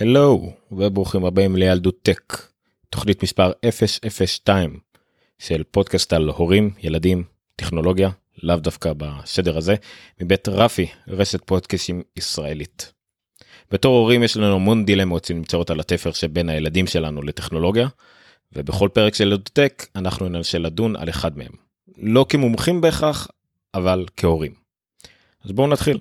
הלו וברוכים הבאים לילדות טק, תוכנית מספר 002 של פודקאסט על הורים, ילדים, טכנולוגיה, לאו דווקא בסדר הזה, מבית רפי, רשת פודקאסטים ישראלית. בתור הורים יש לנו המון דילמות שנמצאות על התפר שבין הילדים שלנו לטכנולוגיה, ובכל פרק של ילדות טק אנחנו ננסה לדון על אחד מהם. לא כמומחים בהכרח, אבל כהורים. אז בואו נתחיל.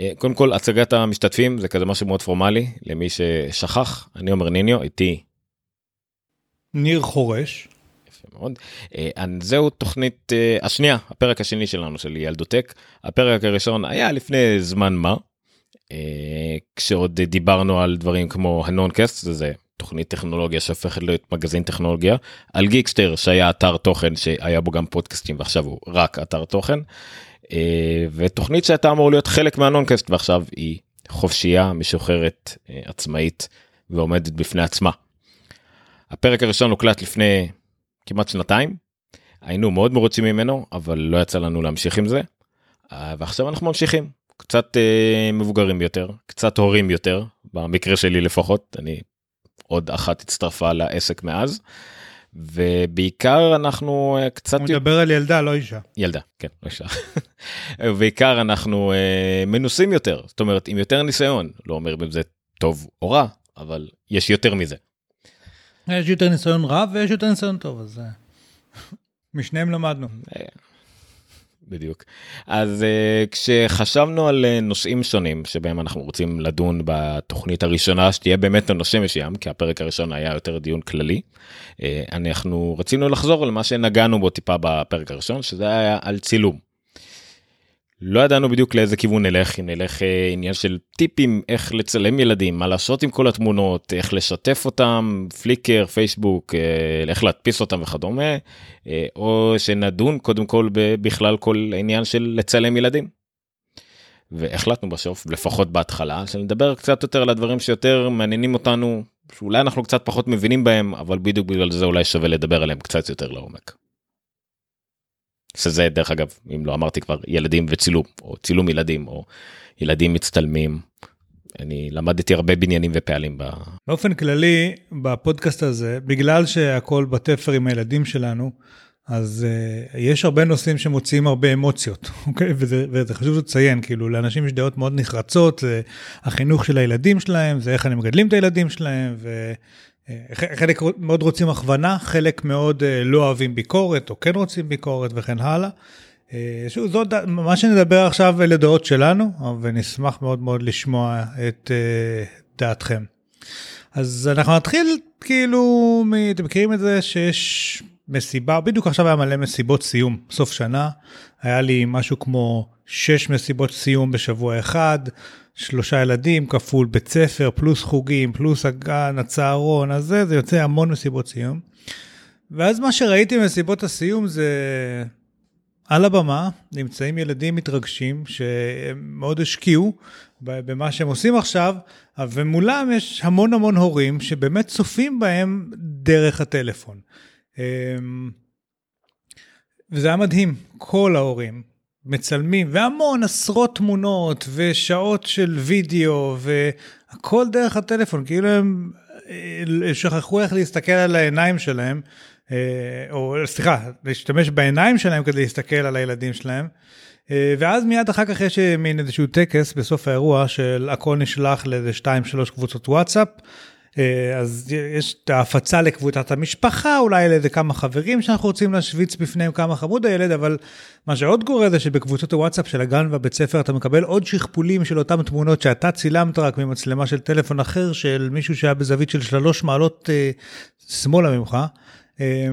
אה, קודם כל הצגת המשתתפים זה כזה משהו מאוד פורמלי למי ששכח אני אומר ניניו איתי. ניר חורש. יפה מאוד. אה, זהו תוכנית אה, השנייה הפרק השני שלנו של ילדותק הפרק הראשון היה לפני זמן מה. כשעוד דיברנו על דברים כמו הנון קאסט זה תוכנית טכנולוגיה שהופכת להיות מגזין טכנולוגיה על גיקסטר שהיה אתר תוכן שהיה בו גם פודקאסטים ועכשיו הוא רק אתר תוכן. אה, ותוכנית שהייתה אמור להיות חלק מהנונקאסט ועכשיו היא חופשייה משוחררת אה, עצמאית ועומדת בפני עצמה. הפרק הראשון הוקלט לפני כמעט שנתיים היינו מאוד מרוצים ממנו אבל לא יצא לנו להמשיך עם זה אה, ועכשיו אנחנו ממשיכים קצת מבוגרים יותר קצת הורים יותר במקרה שלי לפחות אני עוד אחת הצטרפה לעסק מאז. ובעיקר אנחנו uh, קצת... הוא מדבר על ילדה לא אישה. ילדה, כן, לא אישה. בעיקר אנחנו uh, מנוסים יותר, זאת אומרת עם יותר ניסיון, לא אומר אם זה טוב או רע, אבל יש יותר מזה. יש יותר ניסיון רע ויש יותר ניסיון טוב, אז אה, משניהם למדנו. בדיוק. אז uh, כשחשבנו על uh, נושאים שונים שבהם אנחנו רוצים לדון בתוכנית הראשונה שתהיה באמת הנושא מסוים כי הפרק הראשון היה יותר דיון כללי. uh, אנחנו רצינו לחזור למה שנגענו בו טיפה בפרק הראשון שזה היה על צילום. לא ידענו בדיוק לאיזה כיוון נלך אם נלך אה, עניין של טיפים איך לצלם ילדים מה לעשות עם כל התמונות איך לשתף אותם פליקר פייסבוק אה, איך להדפיס אותם וכדומה אה, או שנדון קודם כל בכלל כל העניין של לצלם ילדים. והחלטנו בסוף לפחות בהתחלה שנדבר קצת יותר על הדברים שיותר מעניינים אותנו שאולי אנחנו קצת פחות מבינים בהם אבל בדיוק בגלל זה אולי שווה לדבר עליהם קצת יותר לעומק. שזה דרך אגב אם לא אמרתי כבר ילדים וצילום או צילום ילדים או ילדים מצטלמים. אני למדתי הרבה בניינים ופעלים. ב... באופן כללי בפודקאסט הזה בגלל שהכל בתפר עם הילדים שלנו אז uh, יש הרבה נושאים שמוציאים הרבה אמוציות אוקיי וזה, וזה חשוב לציין כאילו לאנשים יש דעות מאוד נחרצות זה החינוך של הילדים שלהם זה איך אני מגדלים את הילדים שלהם ו... חלק מאוד רוצים הכוונה, חלק מאוד אה, לא אוהבים ביקורת או כן רוצים ביקורת וכן הלאה. אה, שוב, זאת מה שנדבר עכשיו אלה דעות שלנו, ונשמח מאוד מאוד לשמוע את דעתכם. אז אנחנו נתחיל כאילו, אתם מכירים את זה שיש מסיבה, בדיוק עכשיו היה מלא מסיבות סיום, סוף שנה, היה לי משהו כמו שש מסיבות סיום בשבוע אחד. שלושה ילדים כפול בית ספר פלוס חוגים פלוס הגן הצהרון אז זה זה יוצא המון מסיבות סיום. ואז מה שראיתי במסיבות הסיום זה על הבמה נמצאים ילדים מתרגשים שהם מאוד השקיעו במה שהם עושים עכשיו ומולם יש המון המון הורים שבאמת צופים בהם דרך הטלפון. אמ, וזה היה מדהים כל ההורים מצלמים והמון עשרות תמונות ושעות של וידאו והכל דרך הטלפון כאילו הם אה, שכחו איך להסתכל על העיניים שלהם אה, או סליחה להשתמש בעיניים שלהם כדי להסתכל על הילדים שלהם. אה, ואז מיד אחר כך יש מין איזשהו טקס בסוף האירוע של הכל נשלח לאיזה 2-3 קבוצות וואטסאפ אז יש את ההפצה לקבוצת המשפחה, אולי לאיזה כמה חברים שאנחנו רוצים להשוויץ בפניהם כמה חמוד הילד, אבל מה שעוד קורה זה שבקבוצות הוואטסאפ של הגן והבית ספר אתה מקבל עוד שכפולים של אותם תמונות שאתה צילמת רק ממצלמה של טלפון אחר של מישהו שהיה בזווית של שלוש מעלות אה, שמאלה ממך. אה,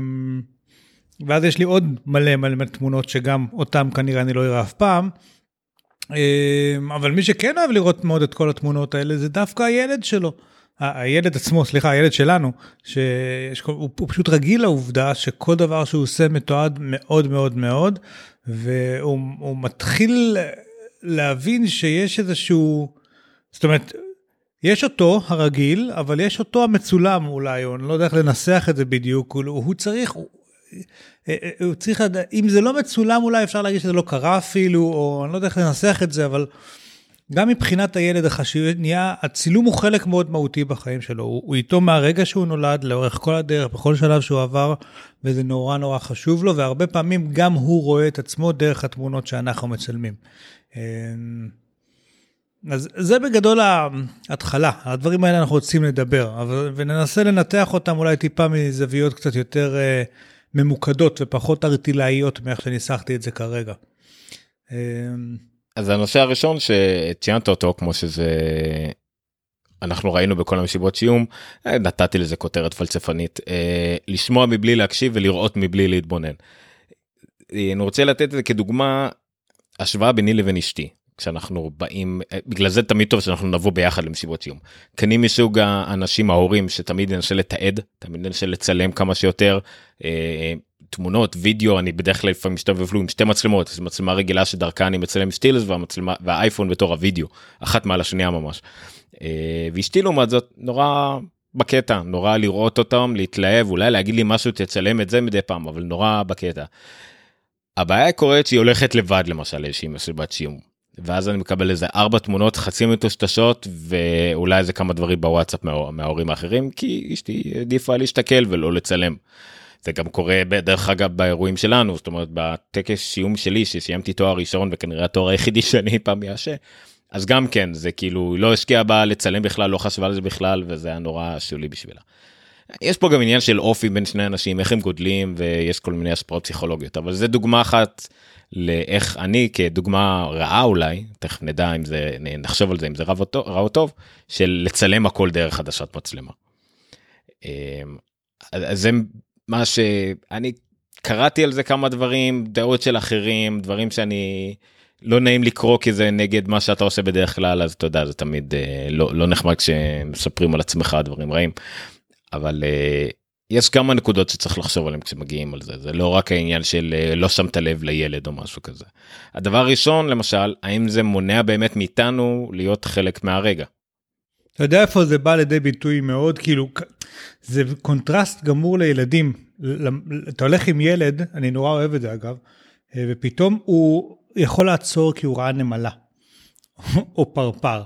ואז יש לי עוד מלא מלא תמונות שגם אותם כנראה אני לא אראה אף פעם. אה, אבל מי שכן אוהב לראות מאוד את כל התמונות האלה זה דווקא הילד שלו. הילד עצמו, סליחה, הילד שלנו, שהוא פשוט רגיל לעובדה שכל דבר שהוא עושה מתועד מאוד מאוד מאוד, והוא מתחיל להבין שיש איזשהו, זאת אומרת, יש אותו הרגיל, אבל יש אותו המצולם אולי, או אני לא יודע איך לנסח את זה בדיוק, הוא, הוא צריך, הוא, אה, אה, הוא צריך, אם זה לא מצולם אולי אפשר להגיד שזה לא קרה אפילו, או אני לא יודע איך לנסח את זה, אבל גם מבחינת הילד החשיב, נהיה, הצילום הוא חלק מאוד מהותי בחיים שלו. הוא, הוא איתו מהרגע שהוא נולד, לאורך כל הדרך, בכל שלב שהוא עבר, וזה נורא נורא חשוב לו, והרבה פעמים גם הוא רואה את עצמו דרך התמונות שאנחנו מצלמים. אמ, אז זה בגדול ההתחלה, הדברים האלה אנחנו רוצים לדבר, אבל, וננסה לנתח אותם אולי טיפה מזוויות קצת יותר uh, ממוקדות ופחות ארטילאיות מאיך שניסחתי את זה כרגע. Um, אז הנושא הראשון שציינת אותו כמו שזה אנחנו ראינו בכל המשיבות שיום אה, נתתי לזה כותרת פלספנית אה, לשמוע מבלי להקשיב ולראות מבלי להתבונן. אני רוצה לתת את זה כדוגמה השוואה ביני לבין אשתי כשאנחנו באים אה, בגלל זה תמיד טוב שאנחנו נבוא ביחד למשיבות סיום. כי אני מסוג האנשים ההורים שתמיד ננסה לתעד תמיד ננסה לצלם כמה שיותר אה, תמונות וידאו אני בדרך כלל לפעמים מסתובב אפילו עם שתי מצלמות זו מצלמה רגילה שדרכה אני מצלם סטילס והמצלמה והאייפון בתור הוידאו אחת מעל השנייה ממש. אה, ואשתי לעומת זאת נורא בקטע נורא לראות אותם להתלהב אולי להגיד לי משהו תצלם את זה מדי פעם אבל נורא בקטע. הבעיה קורית שהיא הולכת לבד למשל לאיזושהי מסיבת שיום ואז אני מקבל איזה ארבע תמונות חצי מטושטשות ואולי איזה כמה דברים בוואטסאפ מה, מההורים האחרים כי אשתי העדיפה להשתכל ולא לצלם. זה גם קורה דרך אגב באירועים שלנו זאת אומרת בטקס שיום שלי שסיימתי תואר ראשון וכנראה התואר היחידי שאני פעם אעשה. אז גם כן זה כאילו לא השקיע בה לצלם בכלל לא חשבה על זה בכלל וזה היה נורא שולי בשבילה. יש פה גם עניין של אופי בין שני אנשים איך הם גודלים ויש כל מיני השפעות פסיכולוגיות אבל זה דוגמה אחת לאיך אני כדוגמה רעה אולי תכף נדע אם זה נחשוב על זה אם זה רע או טוב של לצלם הכל דרך חדשת מצלמה. אמ, אז זה מה שאני קראתי על זה כמה דברים דעות של אחרים דברים שאני לא נעים לקרוא כי זה נגד מה שאתה עושה בדרך כלל אז אתה יודע זה תמיד אה, לא, לא נחמד כשמספרים על עצמך דברים רעים אבל אה, יש כמה נקודות שצריך לחשוב עליהם כשמגיעים על זה זה לא רק העניין של אה, לא שמת לב לילד או משהו כזה. הדבר הראשון למשל האם זה מונע באמת מאיתנו להיות חלק מהרגע. אתה יודע איפה זה בא לידי ביטוי מאוד? כאילו זה קונטרסט גמור לילדים. אתה הולך עם ילד אני נורא אוהב את זה אגב ופתאום הוא יכול לעצור כי הוא ראה נמלה או פרפר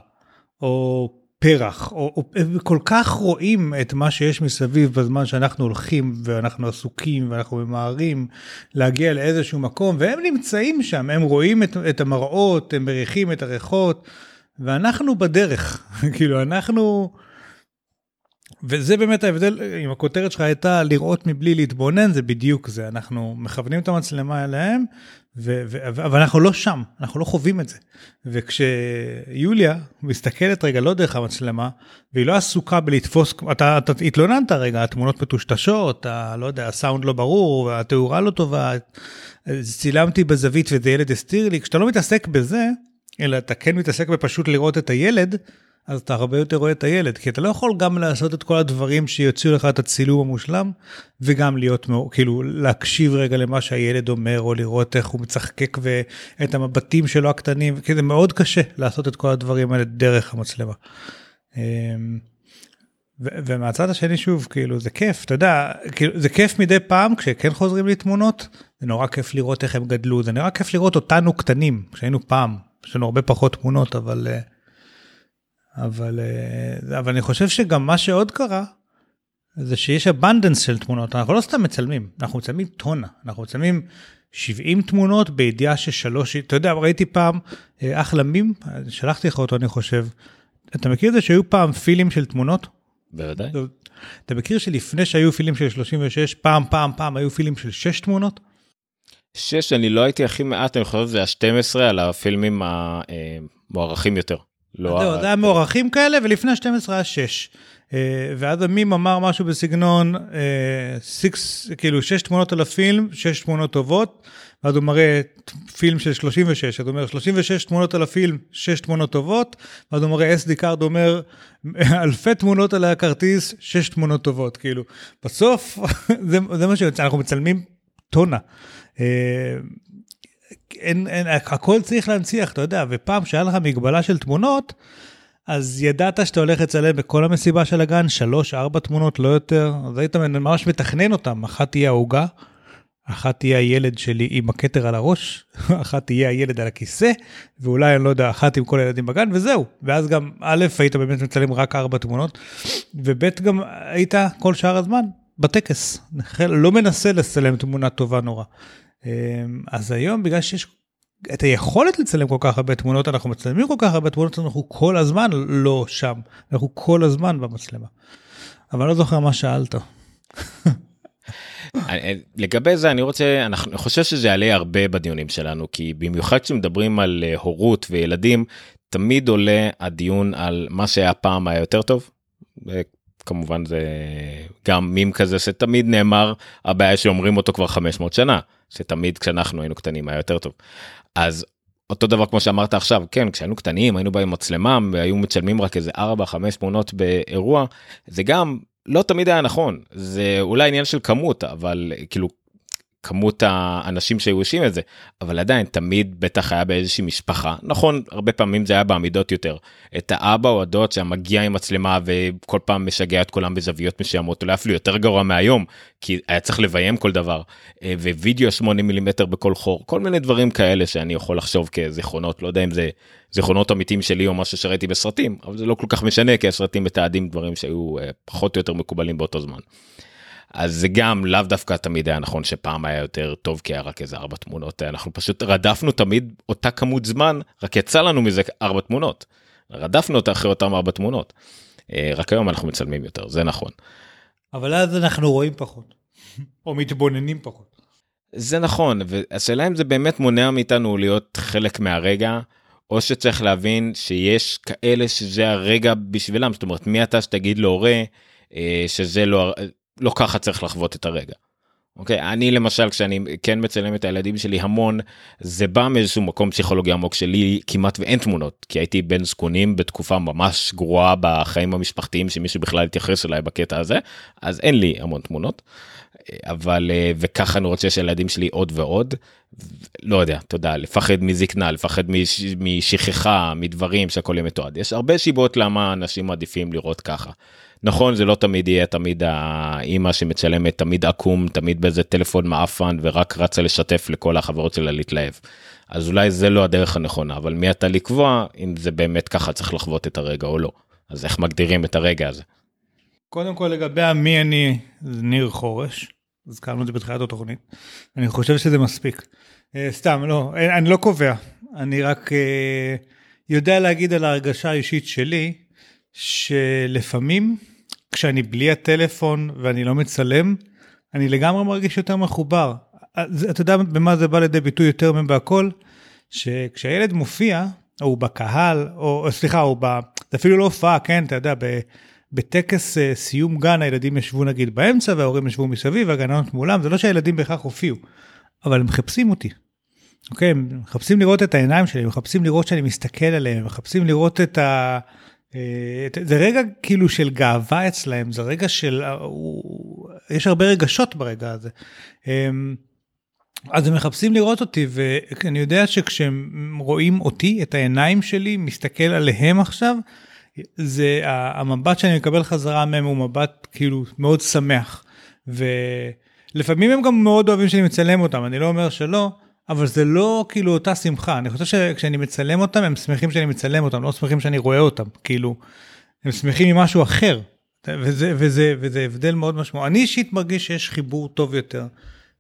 או פרח, או, או כל כך רואים את מה שיש מסביב בזמן שאנחנו הולכים ואנחנו עסוקים ואנחנו ממהרים להגיע לאיזשהו מקום, והם נמצאים שם, הם רואים את, את המראות, הם מריחים את הריחות, ואנחנו בדרך, כאילו אנחנו... וזה באמת ההבדל, אם הכותרת שלך הייתה לראות מבלי להתבונן, זה בדיוק זה. אנחנו מכוונים את המצלמה אליהם, ו- ו- אבל אנחנו לא שם, אנחנו לא חווים את זה. וכשיוליה מסתכלת רגע לא דרך המצלמה, והיא לא עסוקה בלתפוס, אתה, אתה התלוננת רגע, התמונות מטושטשות, ה, לא יודע, הסאונד לא ברור, התאורה לא טובה, צילמתי בזווית וזה ילד הסתיר לי, כשאתה לא מתעסק בזה, אלא אתה כן מתעסק בפשוט לראות את הילד, אז אתה הרבה יותר רואה את הילד, כי אתה לא יכול גם לעשות את כל הדברים שיוציאו לך את הצילום המושלם, וגם להיות, כאילו, להקשיב רגע למה שהילד אומר, או לראות איך הוא מצחקק ואת המבטים שלו הקטנים, כי זה מאוד קשה לעשות את כל הדברים האלה דרך המצלמה. אמ, ומהצד השני שוב כאילו זה כיף אתה יודע כאילו זה כיף מדי פעם כשכן חוזרים לי תמונות זה נורא כיף לראות איך הם גדלו זה נורא כיף לראות אותנו קטנים כשהיינו פעם יש לנו הרבה פחות תמונות אבל אה, אבל, אה, אבל אני חושב שגם מה שעוד קרה, זה שיש abundance של תמונות, אנחנו לא סתם מצלמים, אנחנו מצלמים טונה, אנחנו מצלמים 70 תמונות בידיעה ששלוש, אתה יודע, ראיתי פעם אה, אחלה מים, שלחתי לך אותו אני חושב, אתה מכיר את זה שהיו פעם פילמים של תמונות? בוודאי. אתה מכיר שלפני שהיו פילים של 36, פעם פעם פעם היו פילים של 6 תמונות? 6 אני לא הייתי הכי מעט, אני חושב שזה ה-12 על הפילמים המוערכים אה, יותר. לא... זה היה מוערכים כאלה, ולפני 12 היה 6. Uh, ואז המים אמר משהו בסגנון, uh, six, כאילו 6 תמונות על הפילם, 6 תמונות טובות, ואז הוא מראה פילם של 36, אז הוא אומר 36 תמונות על הפילם, 6 תמונות טובות, ואז הוא מראה SD card אומר אלפי תמונות על הכרטיס, 6 תמונות טובות, כאילו, בסוף זה, זה מה שיוצא, אנחנו מצלמים טונה. אה, אין, אין, הכל צריך להנציח, אתה יודע, ופעם שהיה לך מגבלה של תמונות, אז ידעת שאתה הולך לצלם בכל המסיבה של הגן, שלוש, ארבע תמונות, לא יותר, אז היית ממש מתכנן אותם, אחת תהיה העוגה, אחת תהיה הילד שלי עם הכתר על הראש, אחת תהיה הילד על הכיסא, ואולי, אני לא יודע, אחת עם כל הילדים בגן, וזהו. ואז גם, א', היית באמת מצלם רק ארבע תמונות, וב', גם היית כל שאר הזמן בטקס. לא מנסה לצלם תמונה טובה נורא. אמ, אז היום, בגלל שיש את היכולת לצלם כל כך הרבה תמונות, אנחנו מצלמים כל כך הרבה תמונות, אנחנו כל הזמן לא שם, אנחנו כל הזמן במצלמה. אבל לא זוכר מה שאלת. לגבי זה אני רוצה אני חושב שזה יעלה הרבה בדיונים שלנו כי במיוחד כשמדברים על אה, הורות וילדים תמיד עולה הדיון על מה שהיה פעם היה יותר טוב. כמובן זה גם מים כזה שתמיד נאמר הבעיה שאומרים אותו כבר 500 שנה שתמיד כשאנחנו היינו קטנים היה יותר טוב. אז אותו דבר כמו שאמרת עכשיו כן כשהיינו קטנים היינו באים מצלמה והיו מצלמים רק איזה 4-5 תמונות באירוע זה גם לא תמיד היה נכון זה אולי עניין של כמות אבל כאילו כמות האנשים שהיו עושים את זה אבל עדיין תמיד בטח היה באיזושהי משפחה נכון הרבה פעמים זה היה בעמידות יותר את האבא או הדוד שמגיע עם מצלמה וכל פעם משגע את כולם בזוויות מסוימות אולי אפילו יותר גרוע מהיום כי היה צריך לביים כל דבר אה, ווידאו 8 מילימטר בכל חור כל מיני דברים כאלה שאני יכול לחשוב כזיכרונות לא יודע אם זה זיכרונות אמיתיים שלי או משהו שראיתי בסרטים אבל זה לא כל כך משנה כי הסרטים מתעדים דברים שהיו אה, פחות או יותר מקובלים באותו זמן. אז זה גם לאו דווקא תמיד היה נכון שפעם היה יותר טוב כי היה רק איזה ארבע תמונות אנחנו פשוט רדפנו תמיד אותה כמות זמן רק יצא לנו מזה ארבע תמונות. רדפנו אותה אחרי אותם ארבע תמונות. אה, רק היום אנחנו מצלמים יותר זה נכון. אבל אז אנחנו רואים פחות או מתבוננים פחות. זה נכון והשאלה אם זה באמת מונע מאיתנו להיות חלק מהרגע או שצריך להבין שיש כאלה שזה הרגע בשבילם זאת אומרת מי אתה שתגיד להורה אה, שזה לא לא ככה צריך לחוות את הרגע. אוקיי אני למשל כשאני כן מצלם את הילדים שלי המון זה בא מאיזשהו מקום פסיכולוגי עמוק שלי כמעט ואין תמונות כי הייתי בן זקונים בתקופה ממש גרועה בחיים המשפחתיים שמישהו בכלל התייחס אליי בקטע הזה אז אין לי המון תמונות. אבל אה, וככה אני רוצה שהילדים שלי עוד ועוד לא יודע תודה לפחד מזקנה לפחד משכחה מדברים שהכל יהיה מתועד יש הרבה שיבות למה אנשים מעדיפים לראות ככה. נכון זה לא תמיד יהיה תמיד האימא שמצלמת תמיד עקום תמיד באיזה טלפון מעפן ורק רצה לשתף לכל החברות שלה להתלהב. אז אולי זה לא הדרך הנכונה אבל מי אתה לקבוע אם זה באמת ככה צריך לחוות את הרגע או לא אז איך מגדירים את הרגע הזה. קודם כל לגבי המי אני ניר חורש הזכרנו את זה בתחילת התוכנית אני חושב שזה מספיק. אה, סתם לא אני לא קובע אני רק אה, יודע להגיד על ההרגשה האישית שלי שלפעמים כשאני בלי הטלפון ואני לא מצלם, אני לגמרי מרגיש יותר מחובר. אתה יודע במה זה בא לידי ביטוי יותר מבהכל? שכשהילד מופיע, או הוא בקהל, או סליחה, הוא ב... זה אפילו לא הופעה, כן, אתה יודע, ב... בטקס uh, סיום גן הילדים ישבו נגיד באמצע וההורים ישבו מסביב והגננות מולם, זה לא שהילדים בהכרח הופיעו, אבל הם מחפשים אותי. אוקיי, הם מחפשים לראות את העיניים שלי, הם מחפשים לראות שאני מסתכל עליהם, הם מחפשים לראות את ה... אה, זה רגע כאילו של גאווה אצלהם, זה רגע של, אה, יש הרבה רגשות ברגע הזה. אמ, אז הם מחפשים לראות אותי ואני יודע שכשהם רואים אותי, את העיניים שלי, מסתכל עליהם עכשיו, זה המבט שאני מקבל חזרה מהם הוא מבט כאילו מאוד שמח. ולפעמים הם גם מאוד אוהבים שאני מצלם אותם, אני לא אומר שלא, אבל זה לא כאילו אותה שמחה, אני חושב שכשאני מצלם אותם הם שמחים שאני מצלם אותם, לא שמחים שאני רואה אותם, כאילו, הם שמחים ממשהו אחר, וזה, וזה, וזה הבדל מאוד משמעותי. אני אישית מרגיש שיש חיבור טוב יותר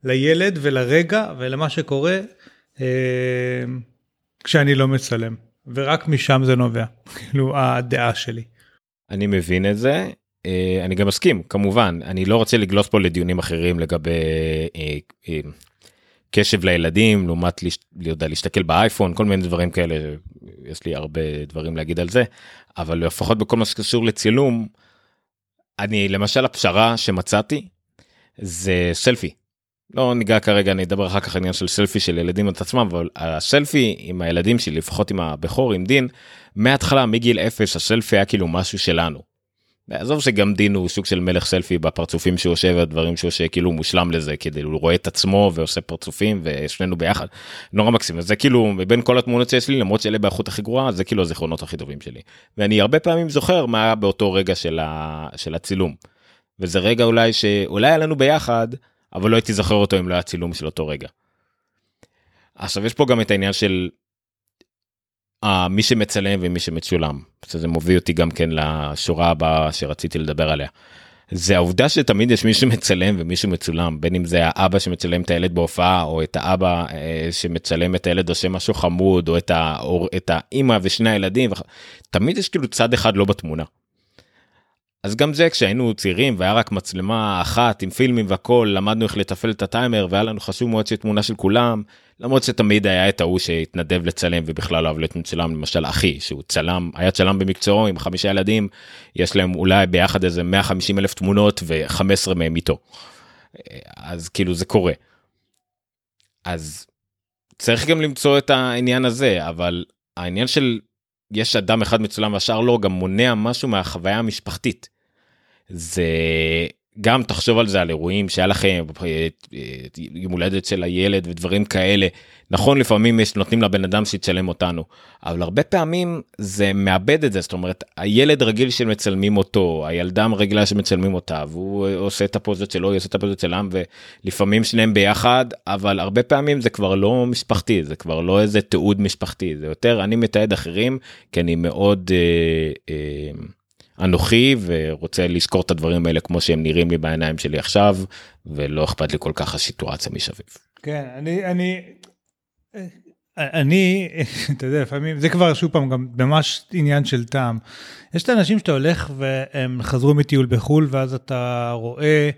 לילד ולרגע ולמה שקורה אה, כשאני לא מצלם, ורק משם זה נובע, כאילו הדעה שלי. אני מבין את זה, אה, אני גם מסכים כמובן. אני לא רוצה לגלוס פה לדיונים אחרים לגבי אה, אה, קשב לילדים לעומת יודע, להסתכל באייפון כל מיני דברים כאלה יש לי הרבה דברים להגיד על זה אבל לפחות בכל מה שקשור לצילום אני למשל הפשרה שמצאתי זה סלפי. לא ניגע כרגע אני אדבר אחר כך עניין של סלפי של ילדים את עצמם אבל הסלפי עם הילדים שלי לפחות עם הבכור עם דין מההתחלה מגיל אפס הסלפי היה כאילו משהו שלנו. עזוב שגם דין הוא סוג של מלך סלפי בפרצופים שהוא עושה והדברים שהוא עושה כאילו מושלם לזה כדי הוא רואה את עצמו ועושה פרצופים ושנינו ביחד נורא מקסים זה כאילו מבין כל התמונות שיש לי למרות שאלה באיכות הכי גרועה זה כאילו הזיכרונות הכי טובים שלי ואני הרבה פעמים זוכר מה היה באותו רגע של, ה... של הצילום. וזה רגע אולי שאולי היה לנו ביחד אבל לא הייתי זוכר אותו אם לא היה צילום של אותו רגע. עכשיו יש פה גם את העניין של uh, מי שמצלם ומי שמצולם זה מוביל אותי גם כן לשורה הבאה שרציתי לדבר עליה. זה העובדה שתמיד יש מישהו מצלם ומישהו מצולם בין אם זה האבא שמצלם את הילד בהופעה או את האבא אה, שמצלם את הילד עושה משהו חמוד או את, ה, את האימא ושני הילדים תמיד יש כאילו צד אחד לא בתמונה. אז גם זה כשהיינו צעירים והיה רק מצלמה אחת עם פילמים והכל למדנו איך לתפעל את הטיימר והיה לנו חשוב מאוד שתמונה של כולם למרות שתמיד היה את ההוא שהתנדב לצלם ובכלל לא אוהב להיות מצלם למשל אחי שהוא צלם היה צלם במקצועו עם חמישה ילדים יש להם אולי ביחד איזה 150 אלף תמונות ו-15 מהם איתו. אז כאילו זה קורה. אז צריך גם למצוא את העניין הזה אבל העניין של יש אדם אחד מצולם והשאר לא גם מונע משהו מהחוויה המשפחתית. זה גם תחשוב על זה על אירועים שהיה לכם אה, יום הולדת של הילד ודברים כאלה נכון לפעמים יש נותנים לבן אדם שיצלם אותנו אבל הרבה פעמים זה מאבד את זה זאת אומרת הילד רגיל שמצלמים אותו הילדה רגילה שמצלמים אותה והוא עושה את הפוזות שלו היא עושה את הפוזות שלהם ולפעמים שניהם ביחד אבל הרבה פעמים זה כבר לא משפחתי זה כבר לא איזה תיעוד משפחתי זה יותר אני מתעד אחרים כי אני מאוד. אה, אה, אנוכי ורוצה לזכור את הדברים האלה כמו שהם נראים לי בעיניים שלי עכשיו ולא אכפת לי כל כך הסיטואציה מסביב. כן אני אני אני אתה יודע לפעמים זה כבר שוב פעם גם ממש עניין של טעם. יש את האנשים שאתה הולך והם חזרו מטיול בחול ואז אתה רואה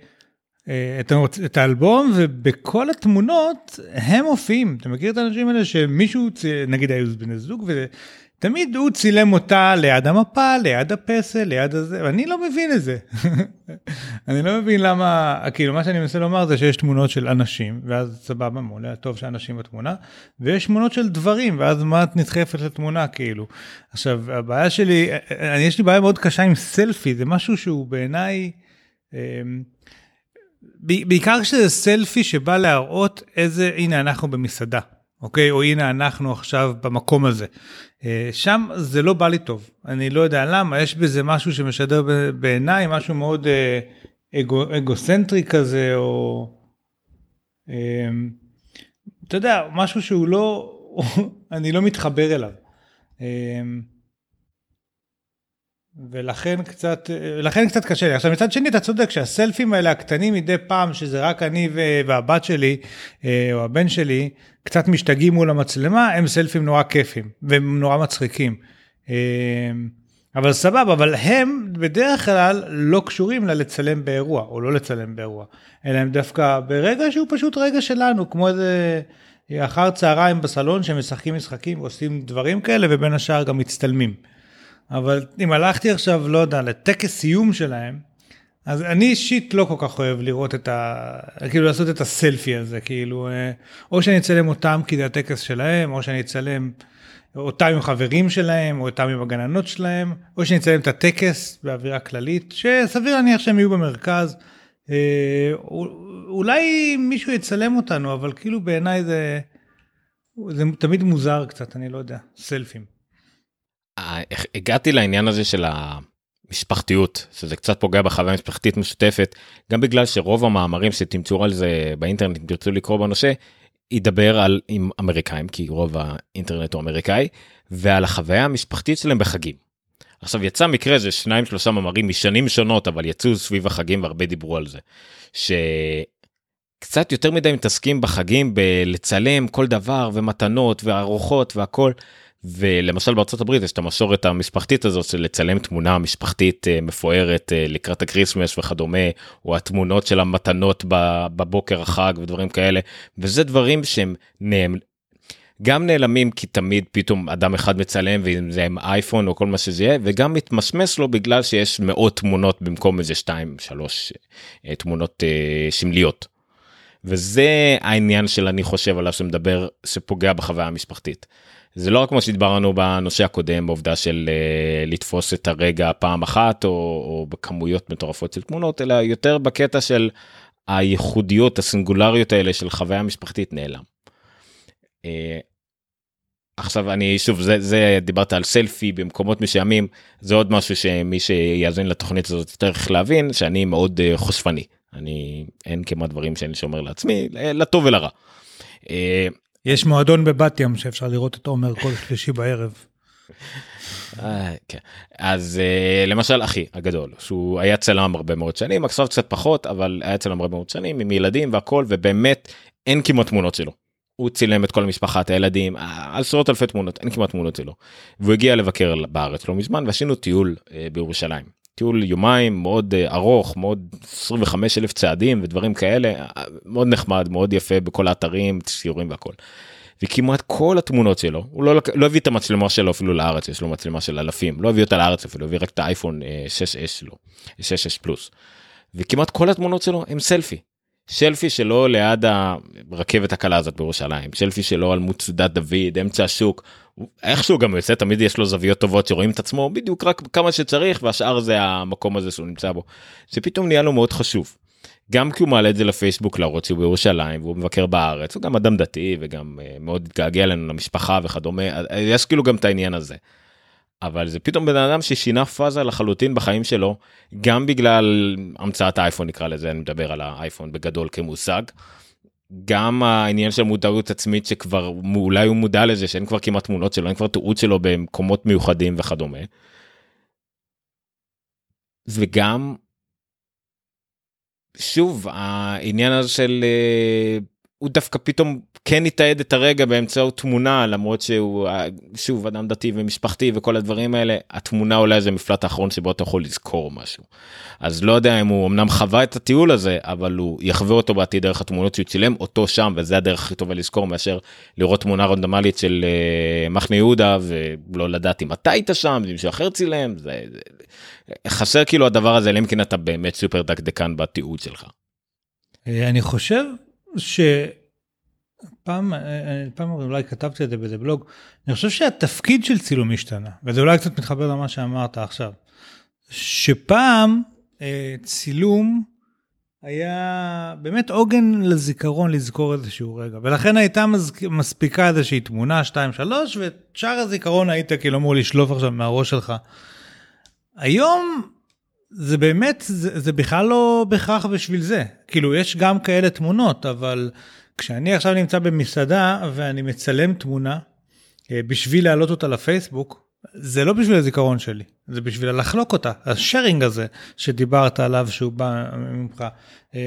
אה, את, את האלבום ובכל התמונות הם מופיעים אתה מכיר את האנשים האלה שמישהו נגיד היו בני זוג תמיד הוא צילם אותה ליד המפה, ליד הפסל, ליד הזה, ואני לא מבין את זה. אני לא מבין למה, כאילו מה שאני מנסה לומר זה שיש תמונות של אנשים, ואז סבבה, מעולה, טוב שאנשים בתמונה, ויש תמונות של דברים, ואז מה את נדחפת לתמונה כאילו. עכשיו, הבעיה שלי, אני, יש לי בעיה מאוד קשה עם סלפי, זה משהו שהוא בעיניי, אמ, בעיקר כשזה סלפי שבא להראות איזה, הנה אנחנו במסעדה. אוקיי? או הנה אנחנו עכשיו במקום הזה. אה, שם זה לא בא לי טוב, אני לא יודע למה, יש בזה משהו שמשדר בעיניי משהו מאוד אה, אגו, אגוסנטרי כזה, או אמ, אתה יודע, משהו שהוא לא, אני לא מתחבר אליו. ולכן קצת, לכן קצת קשה לי. עכשיו מצד שני אתה צודק שהסלפים האלה הקטנים מדי פעם שזה רק אני והבת שלי אה, או הבן שלי קצת משתגעים מול המצלמה הם סלפים נורא כיפים והם נורא מצחיקים. אה, אבל סבבה אבל הם בדרך כלל לא קשורים ללצלם באירוע או לא לצלם באירוע אלא הם דווקא ברגע שהוא פשוט רגע שלנו כמו איזה אחר צהריים בסלון שמשחקים משחקים ועושים דברים כאלה ובין השאר גם מצטלמים. אבל אם הלכתי עכשיו, לא יודע, לטקס סיום שלהם, אז אני אישית לא כל כך אוהב לראות את ה... כאילו לעשות את הסלפי הזה, כאילו, אה, או שאני אצלם אותם כי זה הטקס שלהם, או שאני אצלם אותם עם חברים שלהם, או אותם עם הגננות שלהם, או שאני אצלם את הטקס באווירה כללית, שסביר להניח שהם יהיו במרכז. אה, אולי מישהו יצלם אותנו, אבל כאילו בעיניי זה, זה תמיד מוזר קצת, אני לא יודע, סלפים. הגעתי לעניין הזה של המשפחתיות שזה קצת פוגע בחוויה משפחתית משותפת גם בגלל שרוב המאמרים שתמצאו על זה באינטרנט אם תרצו לקרוא בנושא ידבר על עם אמריקאים כי רוב האינטרנט הוא אמריקאי ועל החוויה המשפחתית שלהם בחגים. עכשיו יצא מקרה זה שניים שלושה מאמרים משנים שונות אבל יצאו סביב החגים והרבה דיברו על זה. שקצת יותר מדי מתעסקים בחגים בלצלם כל דבר ומתנות וארוחות והכל ולמשל בארצות הברית יש את המסורת המשפחתית הזאת של לצלם תמונה משפחתית אה, מפוארת אה, לקראת ה Christmas וכדומה או התמונות של המתנות בבוקר החג ודברים כאלה וזה דברים שהם נעלם, גם נעלמים כי תמיד פתאום אדם אחד מצלם ואם זה עם אייפון או כל מה שזה יהיה וגם מתמשמש לו בגלל שיש מאות תמונות במקום איזה שתיים שלוש אה, תמונות שמליות. וזה העניין של אני חושב עליו שמדבר שפוגע בחוויה המשפחתית. זה לא רק כמו שדיברנו בנושא הקודם בעובדה של uh, לתפוס את הרגע פעם אחת או, או בכמויות מטורפות של תמונות אלא יותר בקטע של הייחודיות הסינגולריות האלה של חוויה משפחתית נעלם. Uh, עכשיו אני שוב זה זה דיברת על סלפי במקומות מסוימים זה עוד משהו שמי שיאזין לתוכנית הזאת צריך להבין שאני מאוד uh, חושפני אני אין כמעט דברים שאני שומר לעצמי לטוב ולרע. אה, יש מועדון בבת ים שאפשר לראות את עומר כל שלישי בערב. אה, כן. אז למשל אחי הגדול שהוא היה צלם הרבה מאוד שנים עכשיו קצת פחות אבל היה צלם הרבה מאוד שנים עם ילדים והכל ובאמת אין כמעט תמונות שלו. הוא צילם את כל המשפחה את הילדים עשרות אלפי תמונות אין כמעט תמונות שלו. והוא הגיע לבקר בארץ לא מזמן ועשינו טיול בירושלים. טיול יומיים מאוד ארוך מאוד 25 אלף צעדים ודברים כאלה מאוד נחמד מאוד יפה בכל האתרים ציורים והכל. וכמעט כל התמונות שלו הוא לא, לא הביא את המצלמה שלו אפילו לארץ יש לו מצלמה של אלפים לא הביא אותה לארץ אפילו הביא רק את האייפון 6s שלו 6s פלוס. וכמעט כל התמונות שלו הם סלפי. שלפי שלו ליד הרכבת הקלה הזאת בירושלים שלפי שלו על מצודת דוד אמצע השוק איכשהו גם יוצא תמיד יש לו זוויות טובות שרואים את עצמו בדיוק רק כמה שצריך והשאר זה המקום הזה שהוא נמצא בו. זה פתאום נהיה לו מאוד חשוב. גם כי הוא מעלה את זה לפייסבוק להראות שהוא בירושלים והוא מבקר בארץ הוא גם אדם דתי וגם uh, מאוד התגעגע אלינו למשפחה וכדומה יש כאילו גם את העניין הזה. אבל זה פתאום בן אדם ששינה פאזה לחלוטין בחיים שלו גם בגלל המצאת האייפון נקרא לזה אני מדבר על האייפון בגדול כמושג. גם העניין של מודעות עצמית שכבר אולי הוא מודע לזה שאין כבר כמעט תמונות שלו אין כבר תיעוד שלו במקומות מיוחדים וכדומה. וגם שוב העניין הזה של אה, הוא דווקא פתאום כן יתעד את הרגע באמצעות תמונה למרות שהוא שוב אדם דתי ומשפחתי וכל הדברים האלה התמונה אולי זה מפלט האחרון שבו אתה יכול לזכור משהו. אז לא יודע אם הוא אמנם חווה את הטיול הזה אבל הוא יחווה אותו בעתיד דרך התמונות שהוא צילם אותו שם וזה הדרך הכי טובה לזכור מאשר לראות תמונה רנדמלית של uh, מחנה יהודה ולא לדעת אם אתה היית שם מישהו אחר צילם זה, זה חסר כאילו הדבר הזה אלא אם כן אתה באמת סופר דקדקן בתיעוד שלך. אני חושב שפעם, פעם אולי כתבתי את זה באיזה בלוג, אני חושב שהתפקיד של צילום השתנה, וזה אולי קצת מתחבר למה שאמרת עכשיו, שפעם אה, צילום היה באמת עוגן לזיכרון לזכור איזשהו רגע, ולכן הייתה מספיקה איזושהי תמונה, 2, 3, ושאר הזיכרון היית כאילו אמור לשלוף עכשיו מהראש שלך. היום זה באמת, זה, זה בכלל לא בהכרח בשביל זה. כאילו, יש גם כאלה תמונות, אבל כשאני עכשיו נמצא במסעדה ואני מצלם תמונה אה, בשביל להעלות אותה לפייסבוק, זה לא בשביל הזיכרון שלי, זה בשביל לחלוק אותה. השארינג הזה שדיברת עליו שהוא בא ממך אה,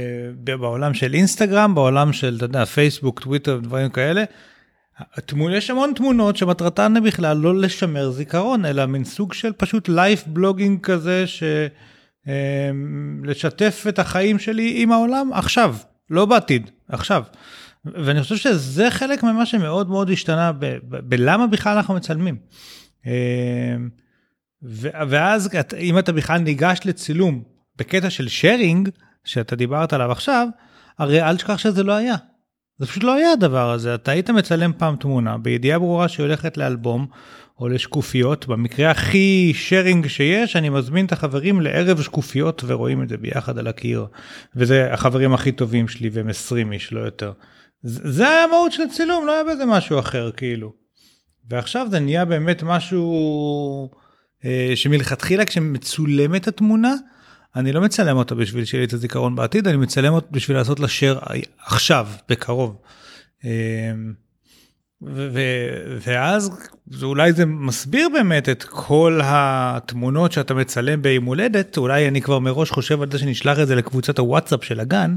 בעולם של אינסטגרם, בעולם של, אתה יודע, פייסבוק, טוויטר, דברים כאלה. יש המון תמונות שמטרתן בכלל לא לשמר זיכרון, אלא מין סוג של פשוט לייף בלוגינג כזה ש... אמ, לשתף את החיים שלי עם העולם עכשיו, לא בעתיד, עכשיו. ואני חושב שזה חלק ממה שמאוד מאוד השתנה בלמה בכלל אנחנו מצלמים. אמ, ואז אם אתה בכלל ניגש לצילום בקטע של שיירינג, שאתה דיברת עליו עכשיו, הרי אל תשכח שזה לא היה. זה פשוט לא היה הדבר הזה, אתה היית מצלם פעם תמונה בידיעה ברורה שהיא הולכת לאלבום או לשקופיות, במקרה הכי שיירינג שיש, אני מזמין את החברים לערב שקופיות ורואים את זה ביחד על הקיר. וזה החברים הכי טובים שלי והם 20 איש, לא יותר. זה היה המהות של צילום, לא היה בזה משהו אחר כאילו. ועכשיו זה נהיה באמת משהו אה, שמלכתחילה כשמצולמת התמונה, אני לא מצלם אותה בשביל שיהיה לי את הזיכרון בעתיד, אני מצלם אותה בשביל לעשות לה share עכשיו, בקרוב. אה, ואז אולי זה מסביר באמת את כל התמונות שאתה מצלם ביום הולדת, אולי אני כבר מראש חושב על זה שנשלח את זה לקבוצת הוואטסאפ של הגן,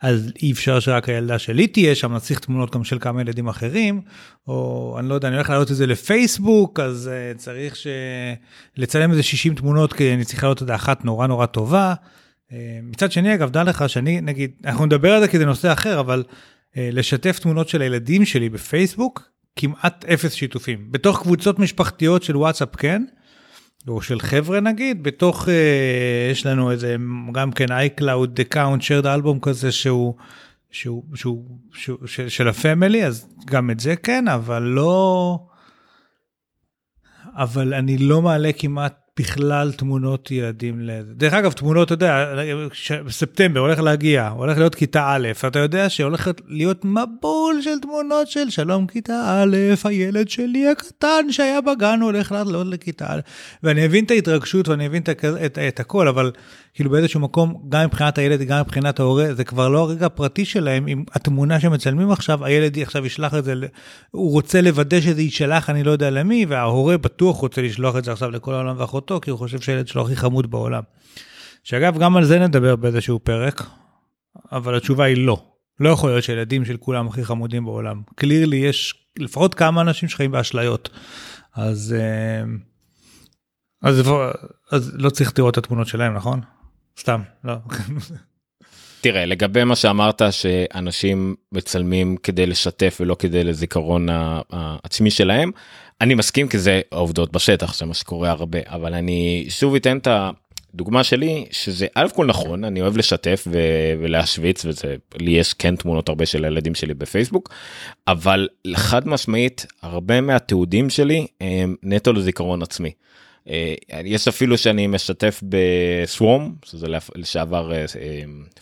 אז אי אפשר שרק הילדה שלי תהיה שם, נצליח תמונות גם של כמה ילדים אחרים, או אני לא יודע, אני הולך להעלות את זה לפייסבוק, אז uh, צריך ש... לצלם איזה 60 תמונות, כי אני צריך להעלות את זה אחת נורא נורא טובה. Uh, מצד שני, אגב, דע לך שאני, נגיד, אנחנו נדבר על זה כי זה נושא אחר, אבל... אה, לשתף תמונות של הילדים שלי בפייסבוק, כמעט אפס שיתופים. בתוך קבוצות משפחתיות של וואטסאפ כן, או של חבר'ה נגיד, בתוך, אה, יש לנו איזה גם כן iCloud account shared album כזה שהוא, שהוא, שהוא, שהוא, שהוא של הפמילי, אז גם את זה כן, אבל לא, אבל אני לא מעלה כמעט בכלל תמונות ילדים לזה. דרך אגב, תמונות, אתה יודע, בספטמבר הולך להגיע, הולך להיות כיתה א', אתה יודע שהולכת להיות מבול של תמונות של שלום כיתה א', הילד שלי הקטן שהיה בגן הולך לעלות לכיתה א', ואני מבין את ההתרגשות ואני מבין את, את, את הכל, אבל כאילו באיזשהו מקום, גם מבחינת הילד, גם מבחינת ההורה, זה כבר לא הרגע הפרטי שלהם, עם התמונה שמצלמים עכשיו, הילד עכשיו ישלח את זה, הוא רוצה לוודא שזה יישלח, אני לא יודע למי, וההורה בטוח רוצה לשלוח את זה עכשיו לכל העולם ואחותו, כי הוא חושב שהילד שלו הכי חמוד בעולם. שאגב, גם על זה נדבר באיזשהו פרק, אבל התשובה היא לא. לא יכול להיות שילדים של כולם הכי חמודים בעולם. קלירלי יש לפחות כמה אנשים שחיים באשליות. אז, אה, אז, אז לא צריך לראות את התמונות שלהם, נכון? סתם, לא. תראה, לגבי מה שאמרת שאנשים מצלמים כדי לשתף ולא כדי לזיכרון העצמי שלהם, אני מסכים כי זה העובדות בשטח, זה מה שקורה הרבה, אבל אני שוב אתן את הדוגמה שלי, שזה א' כל נכון, אני אוהב לשתף ו- ולהשוויץ, וזה, לי יש כן תמונות הרבה של הילדים שלי בפייסבוק, אבל חד משמעית, הרבה מהתיעודים שלי הם נטו לזיכרון עצמי. אה, יש אפילו שאני משתף בסוורם שזה לשעבר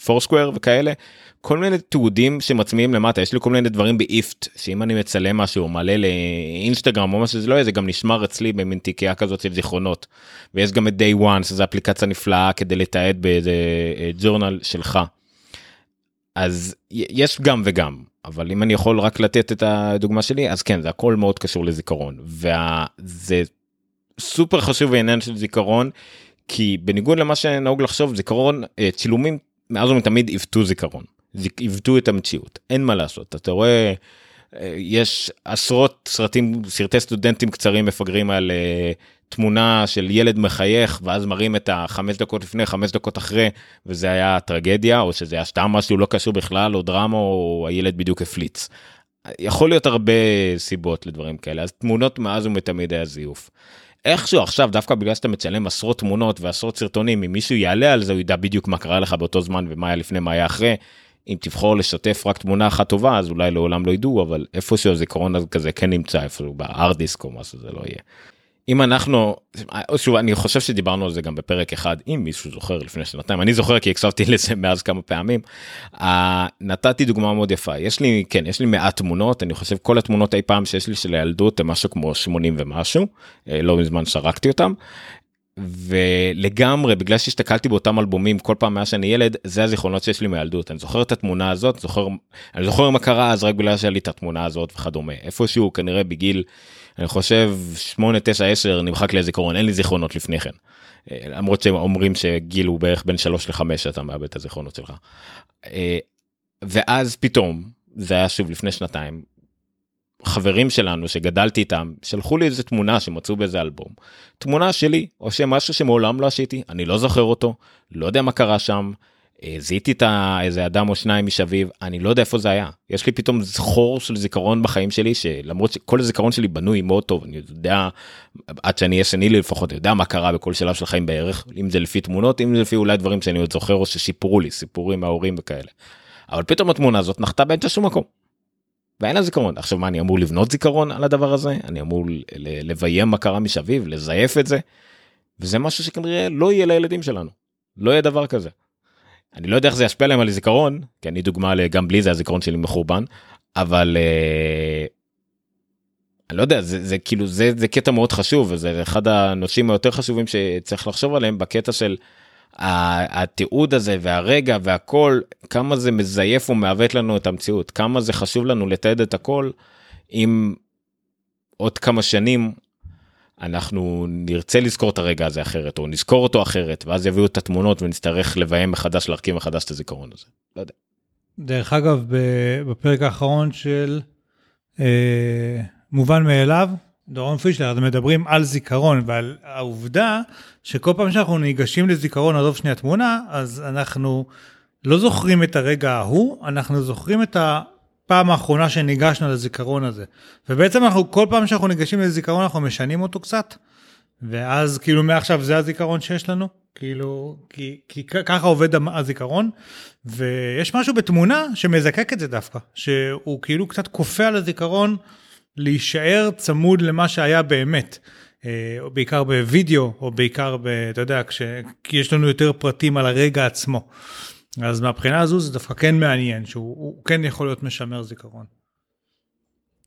פורסקוויר אה, וכאלה כל מיני תיעודים שמצמיעים למטה. יש לי כל מיני דברים באיפט שאם אני מצלם משהו מעלה לאינסטגרם או מה שזה לא יהיה זה גם נשמר אצלי במין תיקייה כזאת של זיכרונות. ויש גם את day one שזה אפליקציה נפלאה כדי לתעד באיזה ג'ורנל אה, שלך. אז יש גם וגם אבל אם אני יכול רק לתת את הדוגמה שלי אז כן זה הכל מאוד קשור לזיכרון. וזה סופר חשוב בעניין של זיכרון כי בניגוד למה שנהוג לחשוב זיכרון אה, צילומים מאז ומתמיד עיוותו זיכרון עיוותו את המציאות אין מה לעשות אתה רואה אה, יש עשרות סרטים סרטי סטודנטים קצרים מפגרים על uh, תמונה של ילד מחייך ואז מראים את החמש דקות לפני חמש דקות אחרי וזה היה טרגדיה או שזה היה סתם משהו לא קשור בכלל או דרמה או הילד בדיוק הפליץ. יכול להיות הרבה סיבות לדברים כאלה אז תמונות מאז ומתמיד היה זיוף. איכשהו עכשיו דווקא בגלל שאתה מצלם עשרות תמונות ועשרות סרטונים אם מישהו יעלה על זה הוא ידע בדיוק מה קרה לך באותו זמן ומה היה לפני מה היה אחרי. אם תבחור לשתף רק תמונה אחת טובה אז אולי לעולם לא ידעו אבל איפשהו הזיכרון כזה כן נמצא איפשהו בארט דיסק או מה שזה לא יהיה. אם אנחנו שוב אני חושב שדיברנו על זה גם בפרק אחד אם מישהו זוכר לפני שנתיים אני זוכר כי הקשבתי לזה מאז כמה פעמים. Uh, נתתי דוגמה מאוד יפה יש לי כן יש לי מעט תמונות אני חושב כל התמונות אי פעם שיש לי של הילדות הם משהו כמו 80 ומשהו uh, לא מזמן שרקתי אותם. ולגמרי בגלל שהסתכלתי באותם אלבומים כל פעם מאז שאני ילד זה הזיכרונות שיש לי מילדות אני זוכר את התמונה הזאת זוכר אני זוכר מה קרה אז רק בגלל שהיה לי את התמונה הזאת וכדומה איפשהו כנראה בגיל. אני חושב 8 9 10 נמחק לי הזיכרון אין לי זיכרונות לפני כן. אה, למרות שהם אומרים שגיל הוא בערך בין 3 ל-5 אתה מאבד את הזיכרונות שלך. אה, ואז פתאום זה היה שוב לפני שנתיים חברים שלנו שגדלתי איתם שלחו לי איזה תמונה שמצאו באיזה אלבום תמונה שלי או שמשהו שמעולם לא עשיתי אני לא זוכר אותו לא יודע מה קרה שם זיהיתי את איזה אדם או שניים משביב אני לא יודע איפה זה היה יש לי פתאום חור של זיכרון בחיים שלי שלמרות שכל הזיכרון שלי בנוי מאוד טוב אני יודע עד שאני אהיה שני לי לפחות יודע מה קרה בכל שלב של חיים בערך אם זה לפי תמונות אם זה לפי אולי דברים שאני עוד זוכר או שסיפרו לי סיפורים מההורים וכאלה. אבל פתאום התמונה הזאת נחתה באמצע שום מקום. ואין לה זיכרון עכשיו מה אני אמור לבנות זיכרון על הדבר הזה אני אמור לביים מה קרה משביב לזייף את זה. וזה משהו שכנראה לא יהיה לילדים שלנו לא יהיה דבר כזה. אני לא יודע איך זה ישפיע להם על זיכרון כי אני דוגמה גם בלי זה הזיכרון שלי מחורבן אבל אה, אני לא יודע זה, זה כאילו זה זה קטע מאוד חשוב וזה אחד הנושאים היותר חשובים שצריך לחשוב עליהם בקטע של התיעוד הזה והרגע והכל כמה זה מזייף ומעוות לנו את המציאות כמה זה חשוב לנו לתעד את הכל אם עוד כמה שנים אנחנו נרצה לזכור את הרגע הזה אחרת או נזכור אותו אחרת ואז יביאו את התמונות ונצטרך לביים מחדש להרכיב מחדש את הזיכרון הזה. לא יודע. דרך אגב בפרק האחרון של אה, מובן מאליו דורון פישלר מדברים על זיכרון ועל העובדה שכל פעם שאנחנו ניגשים לזיכרון עזוב שנייה תמונה אז אנחנו לא זוכרים את הרגע ההוא אנחנו זוכרים את הפעם האחרונה שניגשנו לזיכרון הזה. ובעצם אנחנו כל פעם שאנחנו ניגשים לזיכרון אנחנו משנים אותו קצת. ואז כאילו מעכשיו זה הזיכרון שיש לנו כאילו כי, כי ככה עובד הזיכרון ויש משהו בתמונה שמזקק את זה דווקא שהוא כאילו קצת כופה על הזיכרון להישאר צמוד למה שהיה באמת. אה, או בעיקר בווידאו, או בעיקר, ב, אתה יודע, כש, כי יש לנו יותר פרטים על הרגע עצמו. אז מהבחינה הזו זה דווקא כן מעניין, שהוא כן יכול להיות משמר זיכרון.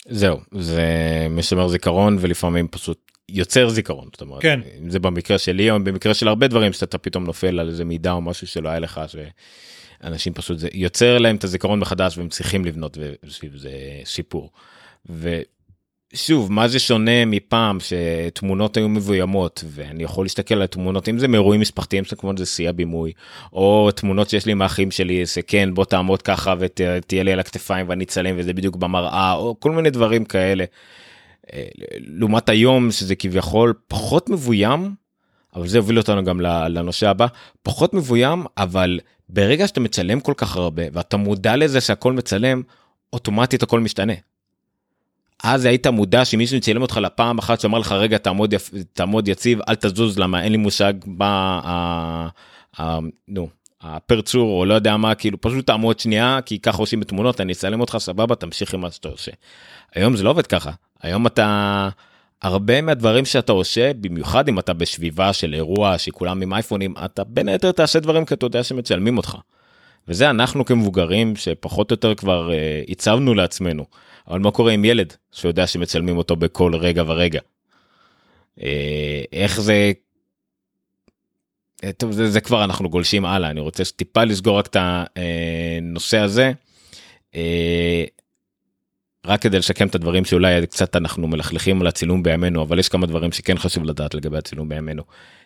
זהו, זה משמר זיכרון ולפעמים פשוט יוצר זיכרון, זאת אומרת, כן. אם זה במקרה שלי או במקרה של הרבה דברים שאתה פתאום נופל על איזה מידע או משהו שלא היה לך, שאנשים פשוט, זה יוצר להם את הזיכרון מחדש והם צריכים לבנות וסביב זה שיפור. ושוב, מה זה שונה מפעם שתמונות היו מבוימות ואני יכול להסתכל על תמונות, אם זה מאירועים משפחתיים שכמובן זה שיא הבימוי, או תמונות שיש לי עם האחים שלי, שכן בוא תעמוד ככה ותהיה לי על הכתפיים ואני אצלם וזה בדיוק במראה, או כל מיני דברים כאלה. אה, לעומת היום שזה כביכול פחות מבוים, אבל זה הוביל אותנו גם לנושא הבא, פחות מבוים, אבל ברגע שאתה מצלם כל כך הרבה ואתה מודע לזה שהכל מצלם, אוטומטית הכל משתנה. אז היית מודע שמישהו צילם אותך לפעם אחת שאמר לך רגע תעמוד, יפ... תעמוד יציב אל תזוז למה אין לי מושג מה ה... ה... נו הפרצור או לא יודע מה כאילו פשוט תעמוד שנייה כי ככה עושים בתמונות אני אצלם אותך סבבה תמשיך עם מה שאתה עושה. היום זה לא עובד ככה היום אתה הרבה מהדברים שאתה עושה במיוחד אם אתה בסביבה של אירוע שכולם עם אייפונים אתה בין היתר תעשה דברים כי אתה יודע שמצלמים אותך. וזה אנחנו כמבוגרים שפחות או יותר כבר uh, הצבנו לעצמנו אבל מה קורה עם ילד שיודע שמצלמים אותו בכל רגע ורגע. Uh, איך זה. טוב זה, זה כבר אנחנו גולשים הלאה אני רוצה טיפה לסגור רק את הנושא הזה. Uh, רק כדי לשקם את הדברים שאולי קצת אנחנו מלכלכים על הצילום בימינו אבל יש כמה דברים שכן חשוב לדעת לגבי הצילום בימינו.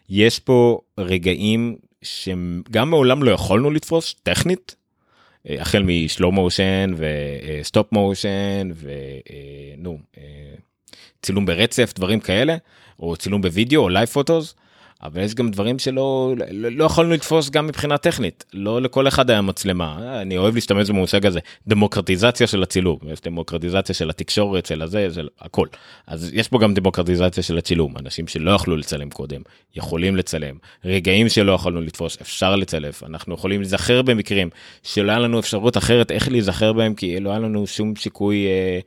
יש פה רגעים שגם מעולם לא יכולנו לתפוס טכנית החל מ slow motion ו stop motion ונו צילום ברצף דברים כאלה או צילום בווידאו או live photos. אבל יש גם דברים שלא לא, לא יכולנו לתפוס גם מבחינה טכנית. לא לכל אחד היה מצלמה. אני אוהב להשתמש במושג הזה דמוקרטיזציה של הצילום. יש דמוקרטיזציה של התקשורת של הזה של הכל. אז יש פה גם דמוקרטיזציה של הצילום. אנשים שלא יכלו לצלם קודם יכולים לצלם. רגעים שלא יכולנו לתפוס אפשר לצלף. אנחנו יכולים להיזכר במקרים שלא היה לנו אפשרות אחרת איך להיזכר בהם כי לא היה לנו שום שיקוי אה,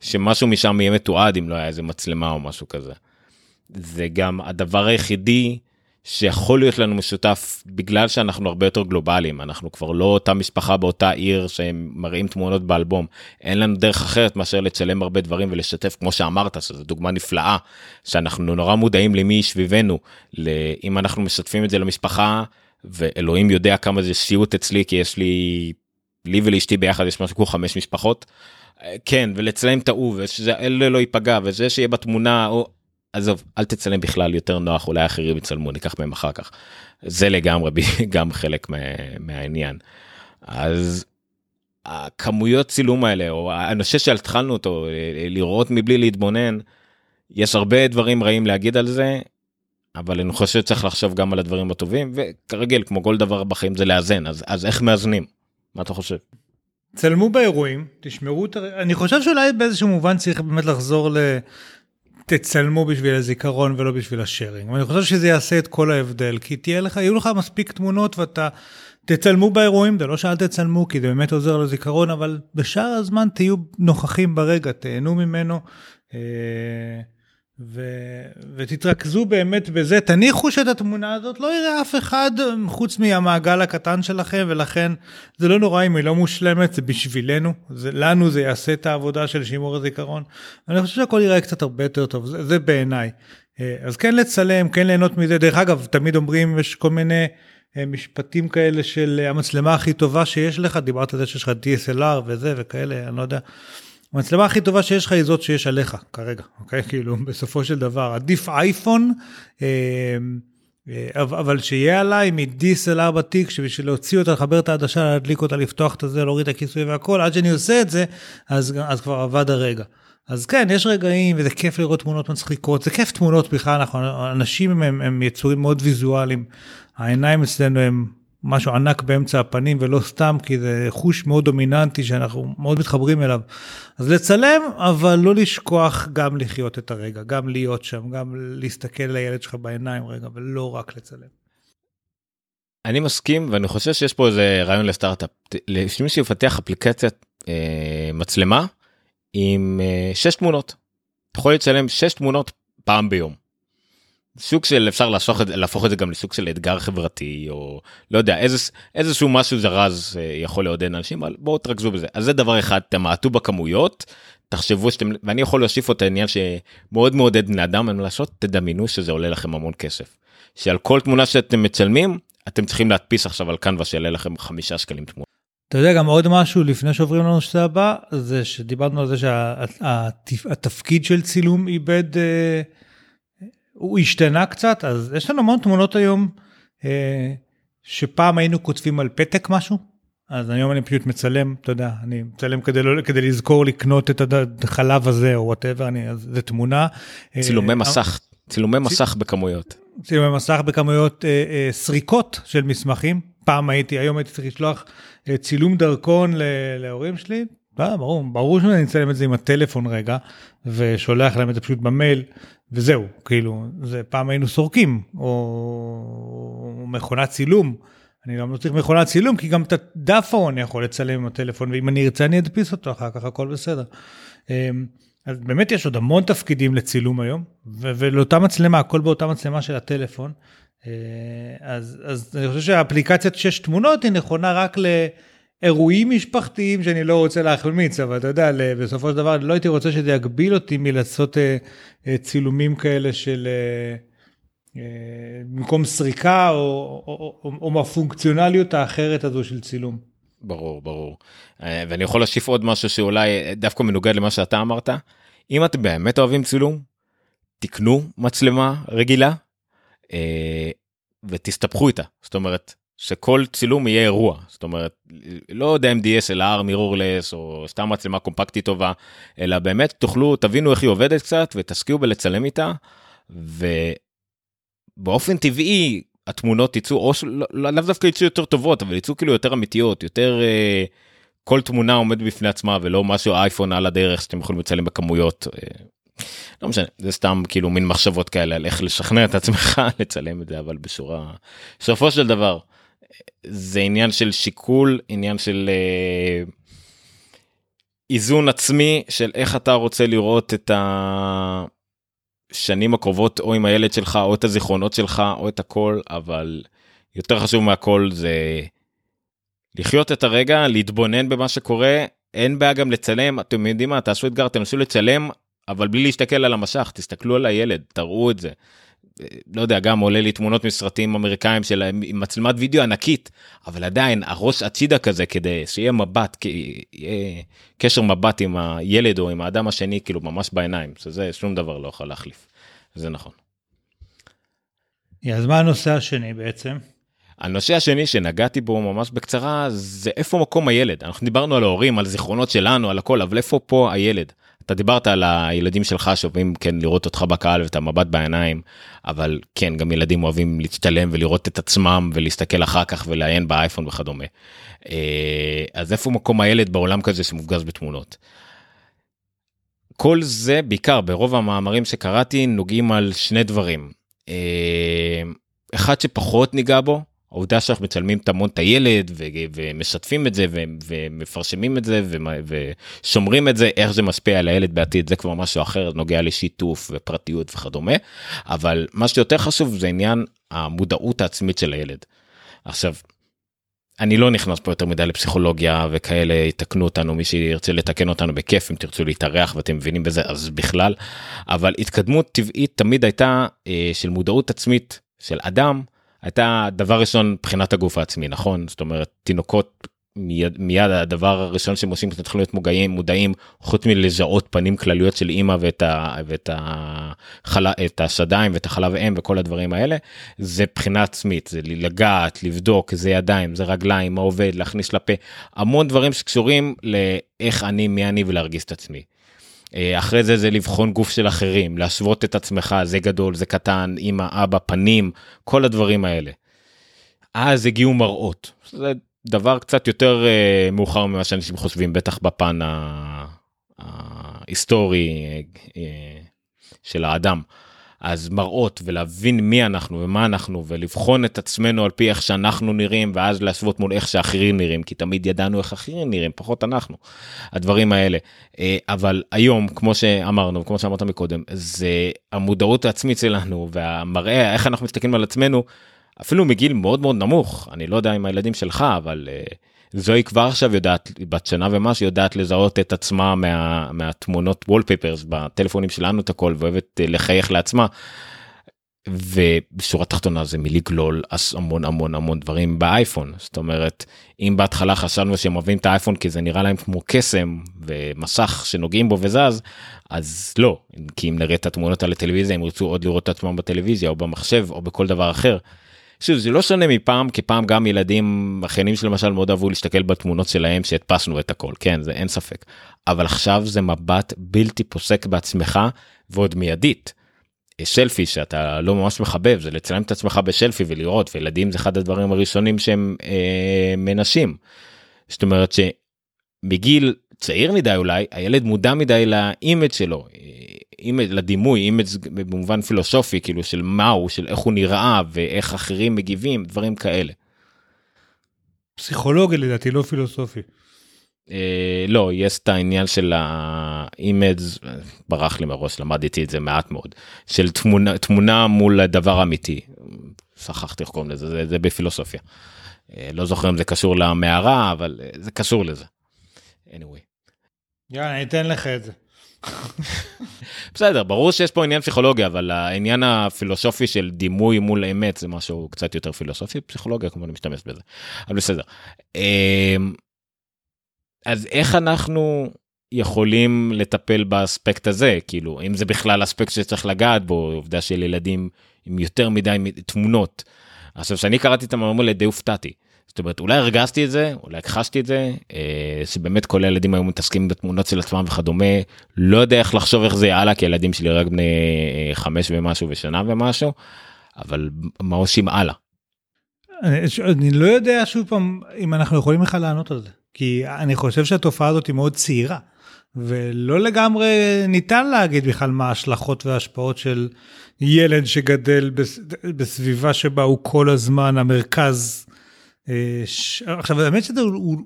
שמשהו משם יהיה מתועד אם לא היה איזה מצלמה או משהו כזה. זה גם הדבר היחידי שיכול להיות לנו משותף בגלל שאנחנו הרבה יותר גלובליים אנחנו כבר לא אותה משפחה באותה עיר שהם מראים תמונות באלבום אין לנו דרך אחרת מאשר לצלם הרבה דברים ולשתף כמו שאמרת שזו דוגמה נפלאה שאנחנו נורא מודעים למי סביבנו אם אנחנו משתפים את זה למשפחה ואלוהים יודע כמה זה סיוט אצלי כי יש לי לי ולאשתי ביחד יש משהו כמו חמש משפחות. כן ולצלם את ההוא ושזה אלה לא ייפגע וזה שיהיה בתמונה או עזוב אל תצלם בכלל יותר נוח אולי אחרים יצלמו ניקח מהם אחר כך. זה לגמרי גם חלק מה, מהעניין. אז הכמויות צילום האלה או הנושא שהתחלנו אותו לראות מבלי להתבונן יש הרבה דברים רעים להגיד על זה אבל אני חושב שצריך לחשוב גם על הדברים הטובים וכרגיל כמו כל דבר בחיים זה לאזן אז אז איך מאזנים מה אתה חושב. צלמו באירועים תשמרו את אני חושב שאולי באיזשהו מובן צריך באמת לחזור ל... תצלמו בשביל הזיכרון ולא בשביל השארינג. ואני חושב שזה יעשה את כל ההבדל, כי תהיה לך, יהיו לך מספיק תמונות ואתה תצלמו באירועים, זה לא שאל תצלמו, כי זה באמת עוזר לזיכרון, אבל בשאר הזמן תהיו נוכחים ברגע, תהנו ממנו. אה, ו... ותתרכזו באמת בזה, תניחו שאת התמונה הזאת לא יראה אף אחד חוץ מהמעגל הקטן שלכם, ולכן זה לא נורא אם היא לא מושלמת, זה בשבילנו, זה, לנו זה יעשה את העבודה של שימור הזיכרון. אני חושב שהכל יראה קצת הרבה יותר טוב, זה, זה בעיניי. אה, אז כן לצלם, כן ליהנות מזה, דרך אגב, תמיד אומרים, יש כל מיני אה, משפטים כאלה של המצלמה הכי טובה שיש לך, דיברת על זה שיש לך DSLR וזה וכאלה, אני לא יודע. המצלמה הכי טובה שיש לך היא זאת שיש עליך כרגע, אוקיי? כאילו בסופו של דבר עדיף אייפון, אה, אה, אבל שיהיה עליי מ-DSLR בתיק שבשביל להוציא אותה, לחבר את העדשה, להדליק אותה, לפתוח את זה, להוריד את הכיסוי והכל, עד שאני עושה את זה, אז, אז כבר עבד הרגע. אז כן, יש רגעים, וזה כיף לראות תמונות מצחיקות, זה כיף תמונות בכלל, אנחנו, אנשים הם, הם יצורים מאוד ויזואליים, העיניים אצלנו הם משהו ענק באמצע הפנים ולא סתם כי זה חוש מאוד דומיננטי שאנחנו מאוד מתחברים אליו. אז לצלם אבל לא לשכוח גם לחיות את הרגע גם להיות שם גם להסתכל לילד שלך בעיניים רגע ולא רק לצלם. אני מסכים ואני חושב שיש פה איזה רעיון לסטארט-אפ שמי שיפתח אפליקציית אה, מצלמה עם אה, שש תמונות. אתה יכול לצלם שש תמונות פעם ביום. סוג של אפשר להפוך את, להפוך את זה גם לסוג של אתגר חברתי או לא יודע איזה איזשהו משהו זרז אה, יכול לעודד אנשים אבל בואו תרכזו בזה אז זה דבר אחד תמעטו בכמויות תחשבו שאתם ואני יכול להוסיף את העניין שמאוד מעודד בני אדם אין לעשות תדמיינו שזה עולה לכם המון כסף שעל כל תמונה שאתם מצלמים אתם צריכים להדפיס עכשיו על קנווה שיעלה לכם חמישה שקלים תמונה. אתה יודע גם עוד משהו לפני שעוברים לנושא הבא זה שדיברנו על זה שהתפקיד של צילום איבד. אה, הוא השתנה קצת, אז יש לנו המון תמונות היום, אה, שפעם היינו כותבים על פתק משהו, אז היום אני פשוט מצלם, אתה יודע, אני מצלם כדי, לא, כדי לזכור לקנות את החלב הזה או וואטאבר, זה תמונה. אה, צילומי אה, מסך, צילומי מסך בכמויות. צילומי מסך בכמויות אה, אה, סריקות של מסמכים, פעם הייתי, היום הייתי צריך לשלוח אה, צילום דרכון להורים שלי, לא, ברור, ברור שאני אצלם את זה עם הטלפון רגע, ושולח להם את זה פשוט במייל. וזהו, כאילו, זה פעם היינו סורקים, או מכונת צילום. אני גם לא צריך מכונת צילום, כי גם את הדף ההוא אני יכול לצלם עם הטלפון, ואם אני ארצה אני אדפיס אותו אחר כך, הכל בסדר. אמ, אז באמת יש עוד המון תפקידים לצילום היום, ולאותה מצלמה, הכל באותה מצלמה של הטלפון. אה, אז, אז אני חושב שהאפליקציית שש תמונות היא נכונה רק ל... אירועים משפחתיים שאני לא רוצה להחמיץ, אבל אתה יודע, בסופו של דבר לא הייתי רוצה שזה יגביל אותי מלעשות אה, אה, צילומים כאלה של אה, במקום סריקה או, או, או, או מהפונקציונליות האחרת הזו של צילום. ברור, ברור. ואני יכול להוסיף עוד משהו שאולי דווקא מנוגד למה שאתה אמרת. אם אתם באמת אוהבים צילום, תקנו מצלמה רגילה ותסתבכו איתה. זאת אומרת, שכל צילום יהיה אירוע זאת אומרת לא יודע אם DSLR מירורלס או סתם מצלמה קומפקטית טובה אלא באמת תוכלו תבינו איך היא עובדת קצת ותשקיעו בלצלם איתה ובאופן טבעי התמונות יצאו או לא, לא, לאו דווקא יצאו יותר טובות אבל יצאו כאילו יותר אמיתיות יותר אה, כל תמונה עומד בפני עצמה ולא משהו אייפון על הדרך שאתם יכולים לצלם בכמויות. אה, לא משנה זה סתם כאילו מין מחשבות כאלה על איך לשכנע את עצמך לצלם את זה אבל בשורה בסופו של דבר זה עניין של שיקול עניין של אה, איזון עצמי של איך אתה רוצה לראות את השנים הקרובות או עם הילד שלך או את הזיכרונות שלך או את הכל אבל יותר חשוב מהכל זה לחיות את הרגע להתבונן במה שקורה. אין בעיה גם לצלם אתם יודעים מה תעשו אתגר תנסו לצלם אבל בלי להסתכל על המשך תסתכלו על הילד תראו את זה לא יודע גם עולה לי תמונות מסרטים אמריקאים של עם מצלמת וידאו ענקית אבל עדיין הראש הצידה כזה כדי שיהיה מבט יהיה קשר מבט עם הילד או עם האדם השני כאילו ממש בעיניים שזה שום דבר לא יכול להחליף זה נכון. אז מה הנושא השני בעצם? הנושא השני שנגעתי בו ממש בקצרה זה איפה מקום הילד אנחנו דיברנו על ההורים על זיכרונות שלנו על הכל אבל איפה פה הילד. אתה דיברת על הילדים שלך שאוהבים כן לראות אותך בקהל ואת המבט בעיניים אבל כן גם ילדים אוהבים להצטלם ולראות את עצמם ולהסתכל אחר כך ולעיין באייפון וכדומה. אה, אז איפה מקום הילד בעולם כזה שמופגז בתמונות. כל זה בעיקר ברוב המאמרים שקראתי נוגעים על שני דברים. אה, אחד שפחות ניגע בו העובדה שאנחנו מצלמים את המון את הילד ומשתפים את זה ומפרשמים את זה ושומרים את זה איך זה משפיע על הילד בעתיד זה כבר משהו אחר נוגע לשיתוף ופרטיות וכדומה אבל מה שיותר חשוב זה עניין המודעות העצמית של הילד. עכשיו. אני לא נכנס פה יותר מדי לפסיכולוגיה וכאלה יתקנו אותנו מי שירצה לתקן אותנו בכיף אם תרצו להתארח ואתם מבינים בזה אז בכלל אבל התקדמות טבעית תמיד הייתה אה, של מודעות עצמית של אדם הייתה דבר ראשון מבחינת הגוף העצמי נכון זאת אומרת תינוקות מיד, מיד הדבר הראשון שהם עושים כשהם להיות מוגעים מודעים חוץ מלזהות פנים כלליות של אימא ואת, ה, ואת החלה, את השדיים ואת החלב אם וכל הדברים האלה זה בחינה עצמית זה לגעת לבדוק זה ידיים זה רגליים מה עובד להכניס לפה המון דברים שקשורים לאיך אני מי אני ולהרגיש את עצמי. אה, אחרי זה זה לבחון גוף של אחרים, להשוות את עצמך, זה גדול, זה קטן, אמא, אבא, פנים, כל הדברים האלה. אז הגיעו מראות. זה דבר קצת יותר uh, מאוחר ממה שאנשים חושבים, בטח בפן ההיסטורי uh, של האדם. אז מראות ולהבין מי אנחנו ומה אנחנו ולבחון את עצמנו על פי איך שאנחנו נראים ואז להשוות מול איך שאחרים נראים כי תמיד ידענו איך אחרים נראים פחות אנחנו הדברים האלה אה, אבל היום כמו שאמרנו כמו שאמרת מקודם זה המודעות העצמית שלנו והמראה איך אנחנו מסתכלים על עצמנו אפילו מגיל מאוד מאוד נמוך אני לא יודע אם הילדים שלך אבל. Uh, זוהי כבר עכשיו יודעת, בת שנה ומשהו, יודעת לזהות את עצמה מה, מהתמונות וולפייפרס בטלפונים שלנו את הכל ואוהבת אה, לחייך לעצמה. ובשורה תחתונה זה מלגלול המון המון המון דברים באייפון זאת אומרת אם בהתחלה חשבנו שהם אוהבים את האייפון כי זה נראה להם כמו קסם ומסך שנוגעים בו וזז אז לא כי אם נראה את התמונות על הטלוויזיה הם ירצו עוד לראות את עצמם בטלוויזיה או במחשב או בכל דבר אחר. שוב זה לא שונה מפעם כי פעם גם ילדים אחיינים שלי למשל מאוד אהבו להסתכל בתמונות שלהם שהדפסנו את הכל כן זה אין ספק אבל עכשיו זה מבט בלתי פוסק בעצמך ועוד מיידית. סלפי שאתה לא ממש מחבב זה לצלם את עצמך בסלפי ולראות וילדים זה אחד הדברים הראשונים שהם אה, מנסים. זאת אומרת שמגיל צעיר מדי אולי הילד מודע מדי ל image שלו לדימוי image במובן פילוסופי כאילו של מה הוא של איך הוא נראה ואיך אחרים מגיבים דברים כאלה. פסיכולוגי לדעתי לא פילוסופי. אה, לא יש את העניין של האימג' ברח לי מראש למדתי את זה מעט מאוד של תמונה תמונה מול דבר אמיתי. שכחתי איך קוראים לזה זה, זה בפילוסופיה. אה, לא זוכר אם זה קשור למערה אבל אה, זה קשור לזה. anyway. יאללה אני אתן לך את זה. בסדר ברור שיש פה עניין פסיכולוגי אבל העניין הפילוסופי של דימוי מול אמת זה משהו קצת יותר פילוסופי פסיכולוגיה כמובן משתמש בזה. אבל בסדר. אמ, אז איך אנחנו יכולים לטפל באספקט הזה כאילו אם זה בכלל אספקט שצריך לגעת בו עובדה של ילדים עם יותר מדי תמונות. עכשיו שאני קראתי את המאמר די הופתעתי. זאת אומרת אולי הרגשתי את זה אולי הכחשתי את זה אה, שבאמת כל הילדים היו מתעסקים בתמונות של עצמם וכדומה לא יודע איך לחשוב איך זה הלאה כי הילדים שלי רק בני אה, חמש ומשהו ושנה ומשהו אבל מה עושים הלאה. אני, אני לא יודע שוב פעם אם אנחנו יכולים לך לענות על זה כי אני חושב שהתופעה הזאת היא מאוד צעירה ולא לגמרי ניתן להגיד בכלל מה ההשלכות וההשפעות של ילד שגדל בסביבה שבה הוא כל הזמן המרכז עכשיו האמת שזה הוא,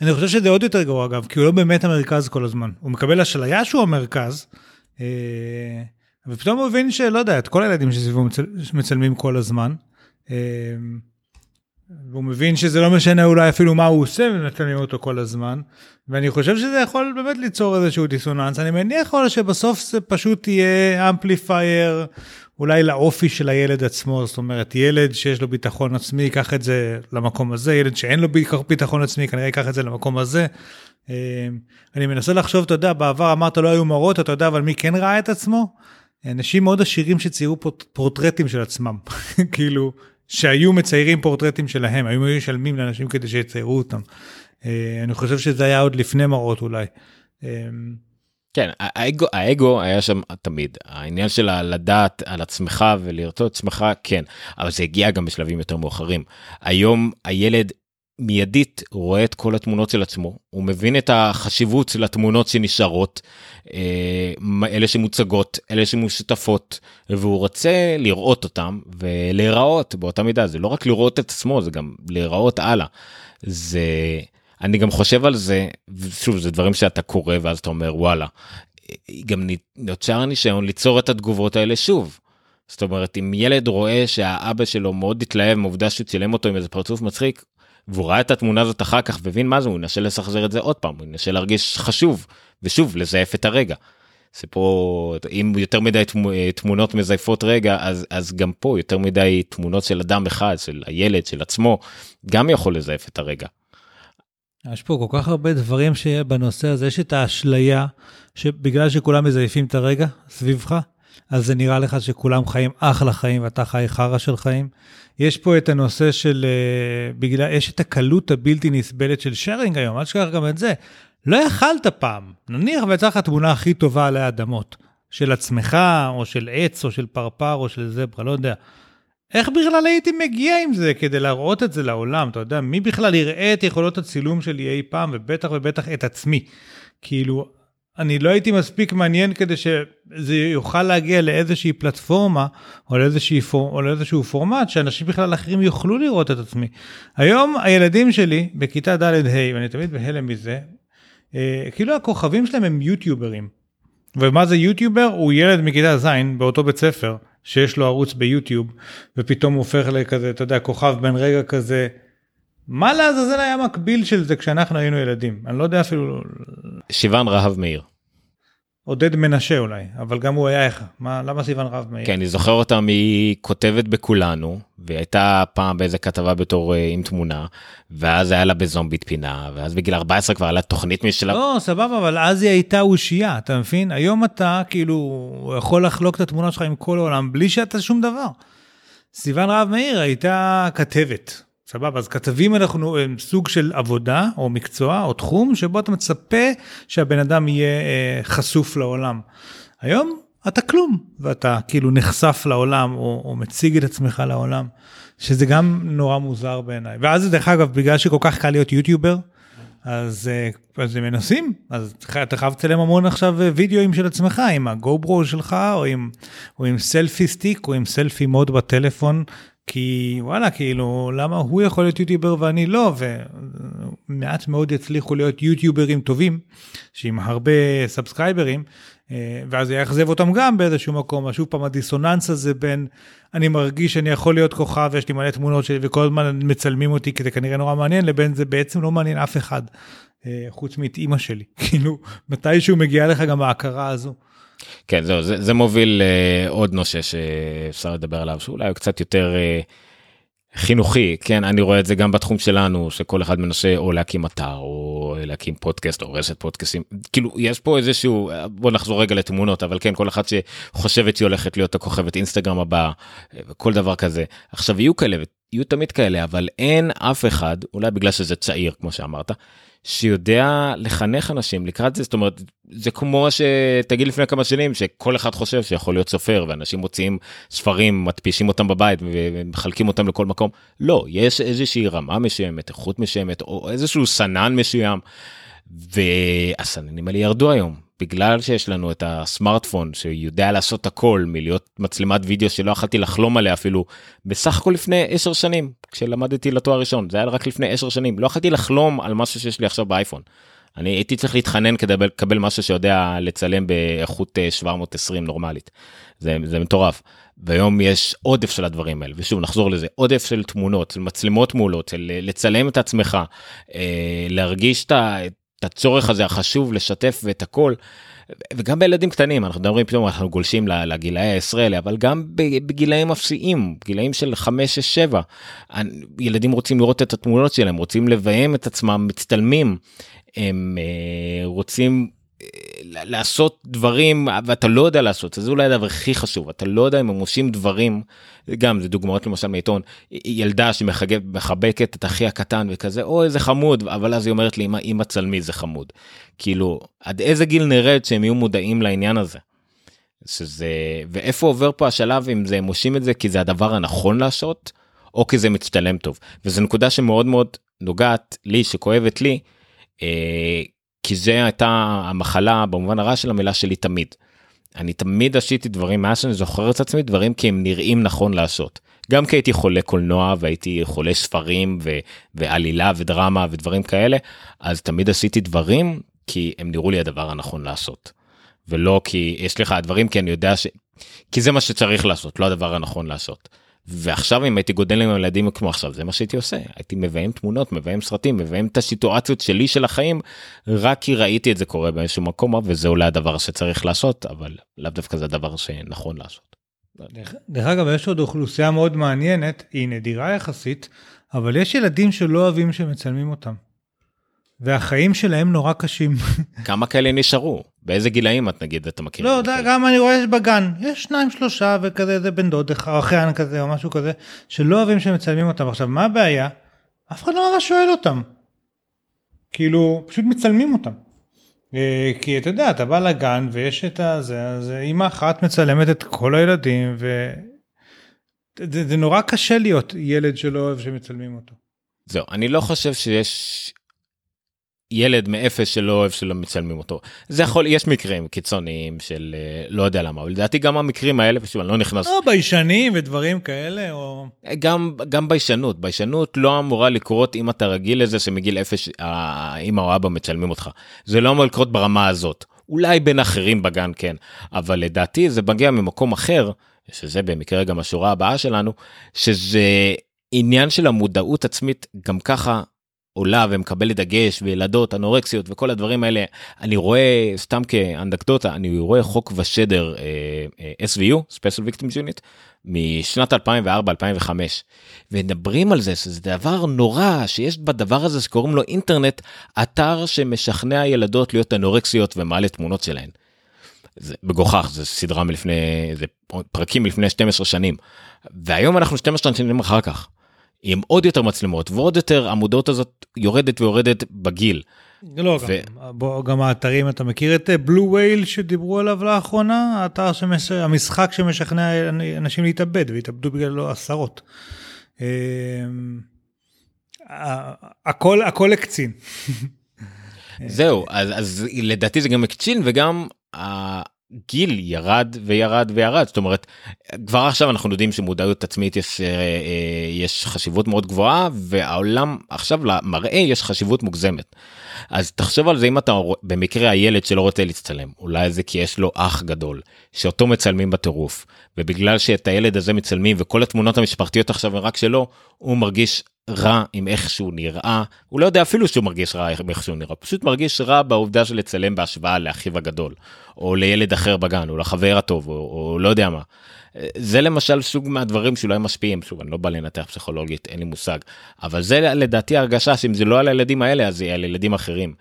אני חושב שזה עוד יותר גרוע אגב, כי הוא לא באמת המרכז כל הזמן. הוא מקבל אשליה שהוא המרכז, אה, ופתאום הוא מבין שלא יודע, את כל הילדים שסביבו מצל, מצלמים כל הזמן. אה, והוא מבין שזה לא משנה אולי אפילו מה הוא עושה ומצלמים אותו כל הזמן. ואני חושב שזה יכול באמת ליצור איזשהו דיסוננס. אני מניח שבסוף זה פשוט יהיה אמפליפייר אולי לאופי של הילד עצמו, זאת אומרת, ילד שיש לו ביטחון עצמי ייקח את זה למקום הזה, ילד שאין לו ביטחון עצמי כנראה ייקח את זה למקום הזה. אמ, אני מנסה לחשוב, אתה יודע, בעבר אמרת לא היו מראות, אתה יודע, אבל מי כן ראה את עצמו? אנשים מאוד עשירים שציירו פורטרטים של עצמם, כאילו, שהיו מציירים פורטרטים שלהם, היו משלמים לאנשים כדי שיציירו אותם. אה, אני חושב שזה היה עוד לפני מראות אולי. כן האגו האגו היה שם תמיד. העניין של לדעת על עצמך ולרצות עצמך כן אבל זה הגיע גם בשלבים יותר מאוחרים. היום הילד מיידית רואה את כל התמונות של עצמו הוא מבין את החשיבות של התמונות שנשארות אה, אלה שמוצגות אלה שמשותפות והוא רוצה לראות אותם ולהיראות באותה מידה. זה לא רק לראות את עצמו זה גם להיראות הלאה. זה. אני גם חושב על זה, שוב זה דברים שאתה קורא ואז אתה אומר וואלה, גם נוצר ניסיון ליצור את התגובות האלה שוב. זאת אומרת אם ילד רואה שהאבא שלו מאוד התלהב מעובדה שהוא צילם אותו עם איזה פרצוף מצחיק והוא ראה את התמונה הזאת אחר כך והבין מה זה הוא ינסה לסחזר את זה עוד פעם הוא ינסה להרגיש חשוב ושוב לזייף את הרגע. זה פה אם יותר מדי תמונות מזייפות רגע אז אז גם פה יותר מדי תמונות של אדם אחד של הילד של עצמו גם יכול לזייף את הרגע. יש פה כל כך הרבה דברים שיהיה בנושא הזה, יש את האשליה, שבגלל שכולם מזייפים את הרגע סביבך, אז זה נראה לך שכולם חיים אחלה חיים ואתה חי חרא של חיים. יש פה את הנושא של, uh, בגלל, יש את הקלות הבלתי נסבלת של שיירינג היום, אל תשכח גם את זה. לא יכלת פעם, נניח ויצא לך התמונה הכי טובה עלי אדמות, של עצמך, או של עץ, או של פרפר, או של זברה, לא יודע. איך בכלל הייתי מגיע עם זה כדי להראות את זה לעולם? אתה יודע, מי בכלל יראה את יכולות הצילום שלי אי פעם, ובטח ובטח את עצמי. כאילו, אני לא הייתי מספיק מעניין כדי שזה יוכל להגיע לאיזושהי פלטפורמה או לאיזושהי פור, או לאיזשהו פורמט שאנשים בכלל אחרים יוכלו לראות את עצמי. היום הילדים שלי בכיתה ד'-ה', ואני תמיד בהלם מזה, אה, כאילו הכוכבים שלהם הם יוטיוברים. ומה זה יוטיובר? הוא ילד מכיתה ז' באותו בית ספר שיש לו ערוץ ביוטיוב ופתאום הוא הופך לכזה, אתה יודע, כוכב בן רגע כזה. מה לעזאזל היה מקביל של זה כשאנחנו היינו ילדים? אני לא יודע אפילו... סיוון רהב מאיר. עודד מנשה אולי, אבל גם הוא היה איך, מה, למה סיוון רהב מאיר? כן, אני זוכר אותה מהיא כותבת בכולנו, והיא הייתה פעם באיזה כתבה בתור uh, עם תמונה, ואז היה לה בזומבית פינה, ואז בגיל 14 כבר היה לה תוכנית משלה. לא, סבבה, אבל אז היא הייתה אושייה, אתה מבין? היום אתה כאילו יכול לחלוק את התמונות שלך עם כל העולם בלי שאתה שום דבר. סיוון רהב מאיר הייתה כתבת, סבבה, אז כתבים אנחנו הם סוג של עבודה או מקצוע או תחום שבו אתה מצפה שהבן אדם יהיה אה, חשוף לעולם. היום אתה כלום ואתה כאילו נחשף לעולם או, או מציג את עצמך לעולם, שזה גם נורא מוזר בעיניי. ואז דרך אגב, בגלל שכל כך קל להיות יוטיובר, אז, אה, אז הם מנסים, אז אתה חייב לצלם המון עכשיו אה, וידאוים של עצמך עם הגו ברו שלך או עם, או עם selfie stick או עם selfie mode בטלפון כי וואלה כאילו למה הוא יכול להיות יוטיובר ואני לא? ומעט מאוד יצליחו להיות יוטיוברים טובים שעם הרבה סאבסקרייברים אה, ואז יאכזב אותם גם באיזשהו מקום. שוב פעם הדיסוננס הזה בין אני מרגיש שאני יכול להיות כוכב ויש לי מלא תמונות שלי וכל הזמן מצלמים אותי כי זה כנראה נורא מעניין לבין זה בעצם לא מעניין אף אחד אה, חוץ מאת אימא שלי. כאילו מתישהו מגיעה לך גם ההכרה הזו. כן זהו זה, זה מוביל uh, עוד נושא שאפשר לדבר עליו שאולי הוא קצת יותר uh, חינוכי. כן אני רואה את זה גם בתחום שלנו שכל אחד מנסה או להקים אתר או להקים פודקאסט או רשת פודקאסטים. כאילו יש פה איזשהו בוא נחזור רגע לתמונות אבל כן כל אחד שחושבת שהיא הולכת להיות הכוכבת אינסטגרם הבא כל דבר כזה. עכשיו יהיו כאלה יהיו תמיד כאלה אבל אין אף אחד אולי בגלל שזה צעיר כמו שאמרת שיודע לחנך אנשים לקראת זה זאת אומרת זה כמו שתגיד לפני כמה שנים שכל אחד חושב שיכול להיות סופר ואנשים מוציאים ספרים מדפישים אותם בבית ומחלקים אותם לכל מקום. לא יש איזושהי רמה מסוימת איכות מסוימת או איזשהו סנן מסוים והסננים האלה ירדו היום בגלל שיש לנו את הסמארטפון שיודע לעשות הכל מלהיות מצלמת וידאו שלא יכלתי לחלום עליה אפילו בסך הכל לפני 10 שנים כשלמדתי לתואר ראשון זה היה רק לפני 10 שנים לא יכלתי לחלום על משהו שיש לי עכשיו באייפון. אני הייתי צריך להתחנן כדי לקבל משהו שיודע לצלם באיכות 720 אה, נורמלית זה, זה מטורף. והיום יש עודף של הדברים האלה ושוב נחזור לזה עודף של תמונות של מצלמות מעולות של אה, לצלם את עצמך אה, להרגיש את את הצורך הזה החשוב לשתף ואת הכל. וגם בילדים קטנים אנחנו מדברים פתאום אנחנו גולשים לגילאי הישראלי אבל גם בגילאים אפסיים גילאים של 5 6 7 ילדים רוצים לראות את התמונות שלהם רוצים לביים את עצמם מצטלמים הם אה, רוצים לעשות דברים ואתה לא יודע לעשות זה אולי הדבר הכי חשוב אתה לא יודע אם הם עושים דברים גם זה דוגמאות למשל מעיתון ילדה שמחבקת את אחי הקטן וכזה או איזה חמוד אבל אז היא אומרת לי אמא אמא צלמי זה חמוד כאילו עד איזה גיל נרד שהם יהיו מודעים לעניין הזה. שזה ואיפה עובר פה השלב אם זה הם עושים את זה כי זה הדבר הנכון לעשות או כי זה מצטלם טוב וזו נקודה שמאוד מאוד נוגעת לי שכואבת לי. אה, כי זה הייתה המחלה במובן הרע של המילה שלי תמיד. אני תמיד עשיתי דברים מאז שאני זוכר את עצמי דברים כי הם נראים נכון לעשות. גם כי הייתי חולה קולנוע והייתי חולה ספרים ו- ועלילה ודרמה ודברים כאלה אז תמיד עשיתי דברים כי הם נראו לי הדבר הנכון לעשות. ולא כי יש לך דברים כי אני יודע ש... כי זה מה שצריך לעשות לא הדבר הנכון לעשות. ועכשיו אם הייתי גודל עם ילדים כמו עכשיו זה מה שהייתי עושה הייתי מביים תמונות מביים סרטים מביים את הסיטואציות שלי של החיים רק כי ראיתי את זה קורה באיזשהו מקום וזה אולי הדבר שצריך לעשות אבל לאו דווקא זה הדבר שנכון לעשות. דרך אגב יש עוד אוכלוסייה מאוד מעניינת היא נדירה יחסית אבל יש ילדים שלא אוהבים שמצלמים אותם. והחיים שלהם נורא קשים. כמה כאלה נשארו? באיזה גילאים את נגיד אתה מכיר? לא, יודע, גם אני רואה בגן, יש שניים שלושה וכזה זה בן דוד אחיין כזה או משהו כזה, שלא אוהבים שמצלמים אותם. עכשיו מה הבעיה? אף אחד לא ממש שואל אותם. כאילו פשוט מצלמים אותם. אה, כי אתה יודע אתה בא לגן ויש את הזה אז אמא אחת מצלמת את כל הילדים ו... זה, זה נורא קשה להיות ילד שלא אוהב שמצלמים אותו. זהו אני לא חושב שיש ילד מאפס שלא אוהב שלא מצלמים אותו. זה יכול יש מקרים קיצוניים של אה, לא יודע למה אבל לדעתי גם המקרים האלה ושוב אני לא נכנס או ביישנים ודברים כאלה או גם גם ביישנות. ביישנות לא אמורה לקרות אם אתה רגיל לזה שמגיל אפס האמא או אבא מצלמים אותך. זה לא אמור לקרות ברמה הזאת. אולי בין אחרים בגן כן אבל לדעתי זה מגיע ממקום אחר שזה במקרה גם השורה הבאה שלנו שזה עניין של המודעות עצמית גם ככה עולה ומקבלת דגש וילדות אנורקסיות וכל הדברים האלה אני רואה סתם כאנדקדוטה אני רואה חוק ושדר אה, אה, SVU Special Victims Unit משנת 2004-2005 ומדברים על זה שזה דבר נורא שיש בדבר הזה שקוראים לו אינטרנט אתר שמשכנע ילדות להיות אנורקסיות ומעלה תמונות שלהן. זה מגוחך זה סדרה מלפני זה פרקים מלפני 12 שנים והיום אנחנו 12 שנים אחר כך. עם עוד יותר מצלמות ועוד יותר המודעות הזאת יורדת ויורדת בגיל. לא, ו... גם, בוא, גם האתרים, אתה מכיר את בלו אה, וייל שדיברו עליו לאחרונה? האתר שמש... המשחק שמשכנע אנשים להתאבד, והתאבדו בגללו עשרות. אמ, הכל, הכל הקצין. זהו, אז, אז לדעתי זה גם הקצין וגם גיל ירד וירד וירד זאת אומרת כבר עכשיו אנחנו יודעים שמודעות עצמית יש אה, אה, יש חשיבות מאוד גבוהה והעולם עכשיו למראה יש חשיבות מוגזמת. אז תחשוב על זה אם אתה במקרה הילד שלא רוצה להצטלם אולי זה כי יש לו אח גדול שאותו מצלמים בטירוף ובגלל שאת הילד הזה מצלמים וכל התמונות המשפחתיות עכשיו הם רק שלו הוא מרגיש רע עם איך שהוא נראה הוא לא יודע אפילו שהוא מרגיש רע עם איך שהוא נראה פשוט מרגיש רע בעובדה של לצלם בהשוואה לאחיו הגדול או לילד אחר בגן או לחבר הטוב או, או לא יודע מה. זה למשל סוג מהדברים שאולי משפיעים שוב אני לא בא לנתח פסיכולוגית אין לי מושג אבל זה לדעתי הרגשה שאם זה לא על הילדים האלה אז זה על ילדים אחרים.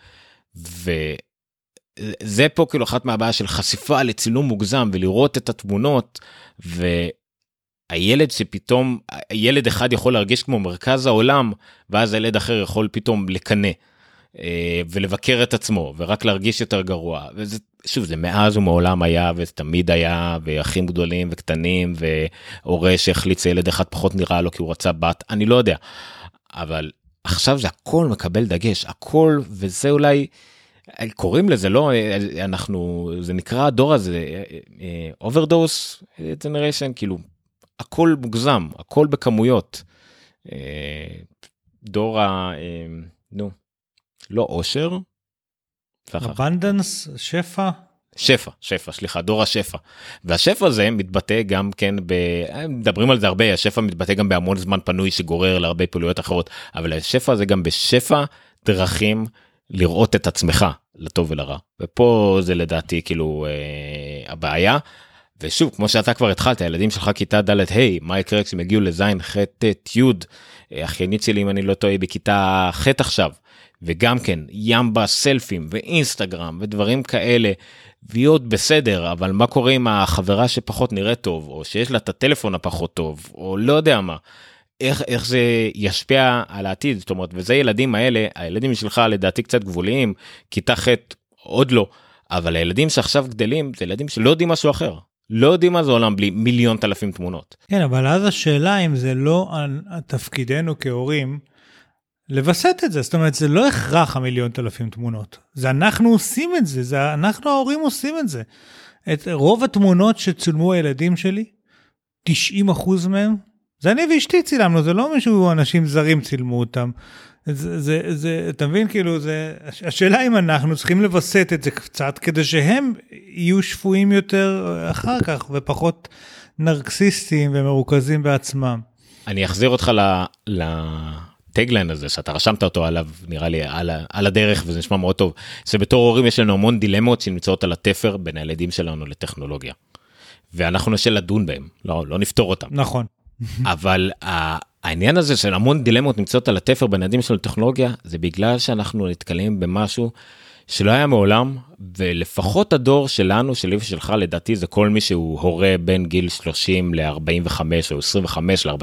וזה פה כאילו אחת מהבעיה של חשיפה לצילום מוגזם ולראות את התמונות. ו... הילד שפתאום ילד אחד יכול להרגיש כמו מרכז העולם ואז הילד אחר יכול פתאום לקנא אה, ולבקר את עצמו ורק להרגיש יותר גרוע וזה שוב זה מאז ומעולם היה וזה תמיד היה ואחים גדולים וקטנים והורה שהעריץ ילד אחד פחות נראה לו כי הוא רצה בת אני לא יודע אבל עכשיו זה הכל מקבל דגש הכל וזה אולי. קוראים לזה לא אנחנו זה נקרא הדור הזה overdose generation כאילו הכל מוגזם, הכל בכמויות. אה, דור ה... אה, נו, לא אושר. abundance, שפע. שפע, שפע, סליחה, דור השפע. והשפע הזה מתבטא גם כן ב... מדברים על זה הרבה, השפע מתבטא גם בהמון זמן פנוי שגורר להרבה פעילויות אחרות, אבל השפע זה גם בשפע דרכים לראות את עצמך, לטוב ולרע. ופה זה לדעתי כאילו אה, הבעיה. ושוב כמו שאתה כבר התחלת הילדים שלך כיתה ד' ה' מה יקרה כשהם יגיעו לזין ח' ט' י' אחיינית שלי אם אני לא טועה בכיתה ח' עכשיו. וגם כן ימבה סלפים ואינסטגרם ודברים כאלה והיא עוד בסדר אבל מה קורה עם החברה שפחות נראית טוב או שיש לה את הטלפון הפחות טוב או לא יודע מה. איך איך זה ישפיע על העתיד? זאת אומרת וזה ילדים האלה הילדים שלך לדעתי קצת גבוליים כיתה ח' עוד לא אבל הילדים שעכשיו גדלים זה ילדים שלא יודעים משהו אחר לא יודעים מה זה עולם בלי מיליון אלפים תמונות. כן, אבל אז השאלה אם זה לא תפקידנו כהורים לווסת את זה, זאת אומרת זה לא הכרח המיליון אלפים תמונות, זה אנחנו עושים את זה, זה אנחנו ההורים עושים את זה. את רוב התמונות שצולמו הילדים שלי, 90 מהם, זה אני ואשתי צילמנו, זה לא מישהו, אנשים זרים צילמו אותם. זה, זה, זה, אתה מבין, כאילו, זה, השאלה אם אנחנו צריכים לווסת את זה קצת, כדי שהם יהיו שפויים יותר אחר כך, ופחות נרקסיסטים ומרוכזים בעצמם. אני אחזיר אותך לטגליין הזה שאתה רשמת אותו עליו נראה לי על, על הדרך וזה נשמע מאוד טוב שבתור הורים יש לנו המון דילמות שנמצאות על התפר בין הילדים שלנו לטכנולוגיה. ואנחנו נשאל לדון בהם לא לא נפתור אותם נכון אבל העניין הזה של המון דילמות נמצאות על התפר בין ילדים של טכנולוגיה זה בגלל שאנחנו נתקלים במשהו שלא היה מעולם ולפחות הדור שלנו שלי ושלך לדעתי זה כל מי שהוא הורה בין גיל 30 ל-45 או 25 ל-45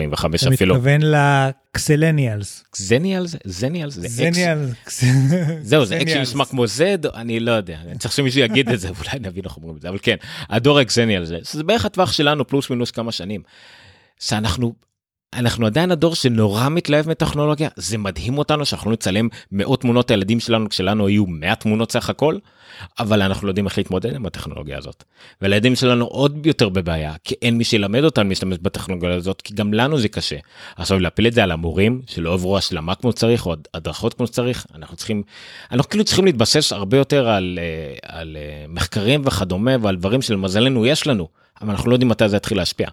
אפילו. אתה מתכוון ל Xennials. Xennials? Xennials? Xennials. זהו זה X שנשמע כמו Z אני לא יודע אני צריך שמישהו יגיד את זה אולי נבין איך אומרים את זה אבל כן הדור ה Xennials זה בערך הטווח שלנו פלוס מינוס כמה שנים. שאנחנו אנחנו עדיין הדור שנורא מתלהב מטכנולוגיה זה מדהים אותנו שאנחנו נצלם מאות תמונות הילדים שלנו כשלנו היו 100 תמונות סך הכל אבל אנחנו לא יודעים איך להתמודד עם הטכנולוגיה הזאת. והילדים שלנו עוד יותר בבעיה כי אין מי שילמד אותם להשתמש בטכנולוגיה הזאת כי גם לנו זה קשה. עכשיו להפיל את זה על המורים שלא עברו השלמה כמו שצריך או הדרכות כמו שצריך אנחנו צריכים אנחנו כאילו צריכים להתבסס הרבה יותר על, אה, על אה, מחקרים וכדומה ועל דברים שלמזלנו יש לנו אבל אנחנו לא יודעים מתי זה יתחיל להשפיע.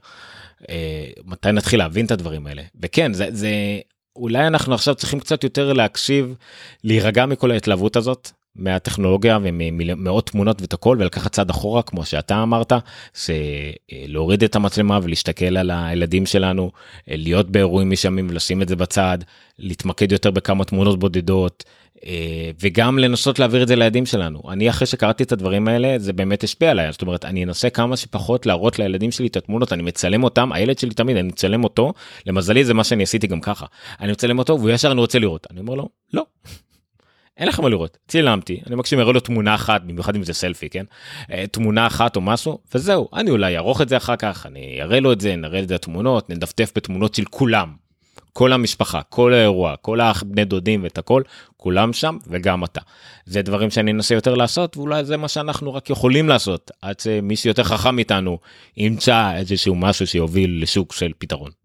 אה, מתי נתחיל להבין את הדברים האלה? וכן זה זה אולי אנחנו עכשיו צריכים קצת יותר להקשיב להירגע מכל ההתלהבות הזאת מהטכנולוגיה וממאות תמונות ואת הכל ולקחת צעד אחורה כמו שאתה אמרת זה להוריד את המצלמה ולהסתכל על הילדים שלנו להיות באירועים משעמים ולשים את זה בצד להתמקד יותר בכמה תמונות בודדות וגם לנסות להעביר את זה לילדים שלנו. אני אחרי שקראתי את הדברים האלה זה באמת השפיע עליי. זאת אומרת אני אנסה כמה שפחות להראות לילדים שלי את התמונות אני מצלם אותם הילד שלי תמיד אני מצלם אותו למזלי זה מה שאני עשיתי גם ככה. אני מצלם אותו והוא ישר אני רוצה לראות. אני אומר לו לא. אין לך מה לראות צילמתי אני מקשיב אראה לו תמונה אחת במיוחד אם זה סלפי כן אה, תמונה אחת או משהו וזהו אני אולי אערוך את זה אחר כך אני אראה לו את זה נראה את התמונות נדפדף בתמונות של כולם כל המשפחה, כל האירוע, כל הבני דודים ואת הכל, כולם שם וגם אתה. זה דברים שאני אנסה יותר לעשות ואולי זה מה שאנחנו רק יכולים לעשות עד שמישהו יותר חכם מאיתנו ימצא איזשהו משהו שיוביל לשוק של פתרון.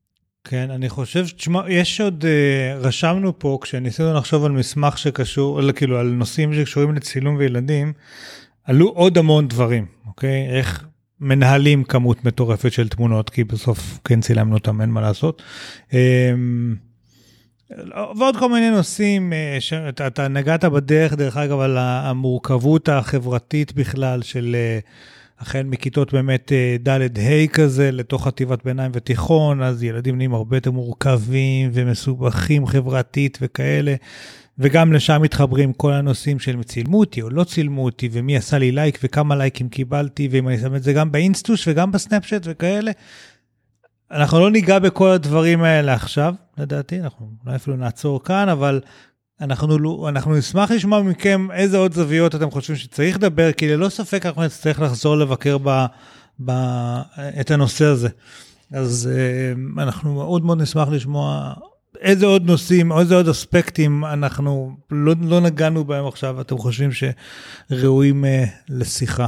כן, אני חושב, תשמע, יש עוד, uh, רשמנו פה, כשניסינו לחשוב על מסמך שקשור, כאילו על נושאים שקשורים לצילום וילדים, עלו עוד המון דברים, אוקיי? איך מנהלים כמות מטורפת של תמונות, כי בסוף כן צילמנו אותם, אין מה לעשות. אמ, ועוד כל מיני נושאים, אה, שאתה אתה נגעת בדרך, דרך אגב, על המורכבות החברתית בכלל של אה, החל מכיתות באמת אה, ד'-ה' כזה, לתוך חטיבת ביניים ותיכון, אז ילדים נהיים הרבה יותר מורכבים ומסובכים חברתית וכאלה. וגם לשם מתחברים כל הנושאים של צילמו אותי או לא צילמו אותי, ומי עשה לי לייק וכמה לייקים קיבלתי, ואם אני שם את זה גם באינסטוש וגם בסנאפשט וכאלה. אנחנו לא ניגע בכל הדברים האלה עכשיו, לדעתי, אנחנו אולי אפילו נעצור כאן, אבל אנחנו, לא, אנחנו נשמח לשמוע מכם איזה עוד זוויות אתם חושבים שצריך לדבר, כי ללא ספק אנחנו נצטרך לחזור לבקר ב, ב, את הנושא הזה. אז uh, אנחנו מאוד מאוד נשמח לשמוע איזה עוד נושאים, איזה עוד אספקטים אנחנו לא, לא נגענו בהם עכשיו, אתם חושבים שראויים uh, לשיחה?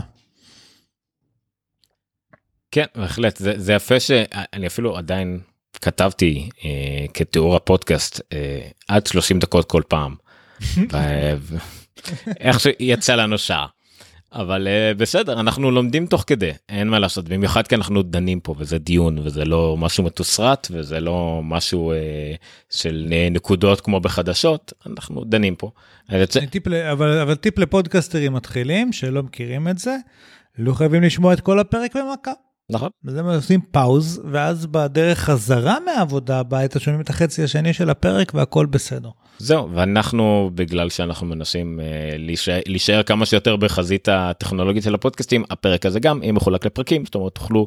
כן, בהחלט, זה, זה יפה שאני אפילו עדיין כתבתי אה, כתיאור הפודקאסט אה, עד 30 דקות כל פעם. איך שיצא לנו שעה. אבל uh, בסדר אנחנו לומדים תוך כדי אין מה לעשות במיוחד כי אנחנו דנים פה וזה דיון וזה לא משהו מתוסרט וזה לא משהו uh, של נקודות כמו בחדשות אנחנו דנים פה. טיפ, אבל, אבל טיפ לפודקסטרים מתחילים שלא מכירים את זה לא חייבים לשמוע את כל הפרק במכה. נכון. וזה מה עושים פאוז ואז בדרך חזרה מהעבודה הביתה שומעים את החצי השני של הפרק והכל בסדר. זהו ואנחנו בגלל שאנחנו מנסים uh, להישאר, להישאר כמה שיותר בחזית הטכנולוגית של הפודקאסטים הפרק הזה גם אם מחולק לפרקים זאת אומרת תוכלו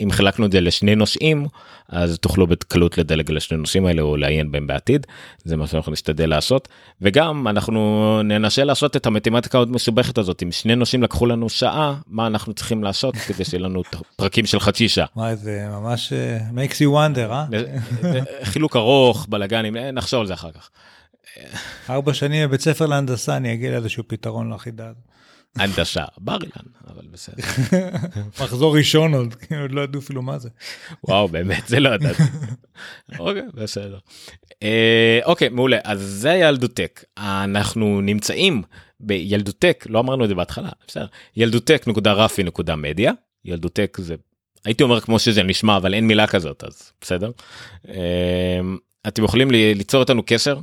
אם חילקנו את זה לשני נושאים אז תוכלו בקלות לדלג על השני נושאים האלה או לעיין בהם בעתיד זה מה שאנחנו נשתדל לעשות וגם אנחנו ננסה לעשות את המתמטיקה עוד מסובכת הזאת אם שני נושאים לקחו לנו שעה מה אנחנו צריכים לעשות כדי שיהיה לנו פרקים של חצי שעה. וואי זה ממש uh, makes you wonder אה? חילוק ארוך בלאגנים נחשוב על זה אחר כך. ארבע שנים בבית ספר להנדסה אני אגיע לאיזשהו פתרון לחידה הזאת. הנדשה בר אילן אבל בסדר. מחזור ראשון עוד עוד לא ידעו אפילו מה זה. וואו באמת זה לא ידעתי. אוקיי בסדר. אה, אוקיי מעולה אז זה ילדותק אנחנו נמצאים בילדותק לא אמרנו את זה בהתחלה בסדר ילדותק נקודה רפי נקודה מדיה ילדותק זה הייתי אומר כמו שזה נשמע אבל אין מילה כזאת אז בסדר. אה, אתם יכולים ליצור איתנו קשר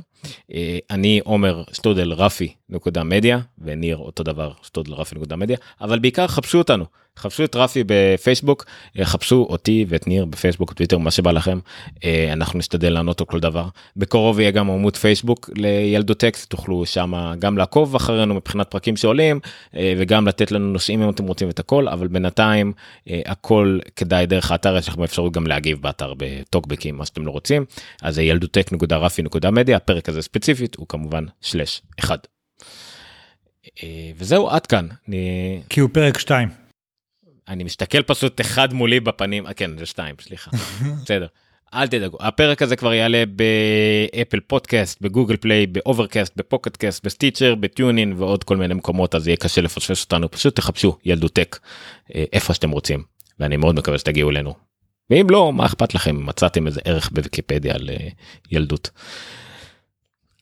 אני עומר שטודל רפי נקודה מדיה וניר אותו דבר שטודל רפי נקודה מדיה אבל בעיקר חפשו אותנו. חפשו את רפי בפייסבוק אה, חפשו אותי ואת ניר בפייסבוק טוויטר מה שבא לכם. אה, אנחנו נשתדל לענות על כל דבר. בקרוב יהיה גם עמוד פייסבוק לילדוטקס תוכלו שם גם לעקוב אחרינו מבחינת פרקים שעולים וגם לתת לנו נושאים אם אתם רוצים את הכל אבל בינתיים הכל כדאי דרך האתר יש לכם אפשרות גם להגיב באתר בטוקבקים מה שאתם לא רוצים. אז ילדותק נקודה רפי נקודה מדיה הפרק הזה ספציפית הוא כמובן שלש אחד. אה, וזהו עד כאן. אני... כי הוא פרק 2. אני מסתכל פשוט אחד מולי בפנים, אה, כן זה 2 סליחה, בסדר. אל תדאגו, הפרק הזה כבר יעלה ב Apple Podcast, ב Google Play, ב Overcast, ב Pocket Cast, ב Stitcher, ב TuneIn ועוד כל מיני מקומות, אז יהיה קשה לפספס אותנו, פשוט תחפשו ילדותק אה, איפה שאתם רוצים, ואני מאוד מקווה שתגיעו אלינו. ואם לא, מה אכפת לכם, מצאתם איזה ערך בוויקיפדיה על ילדות.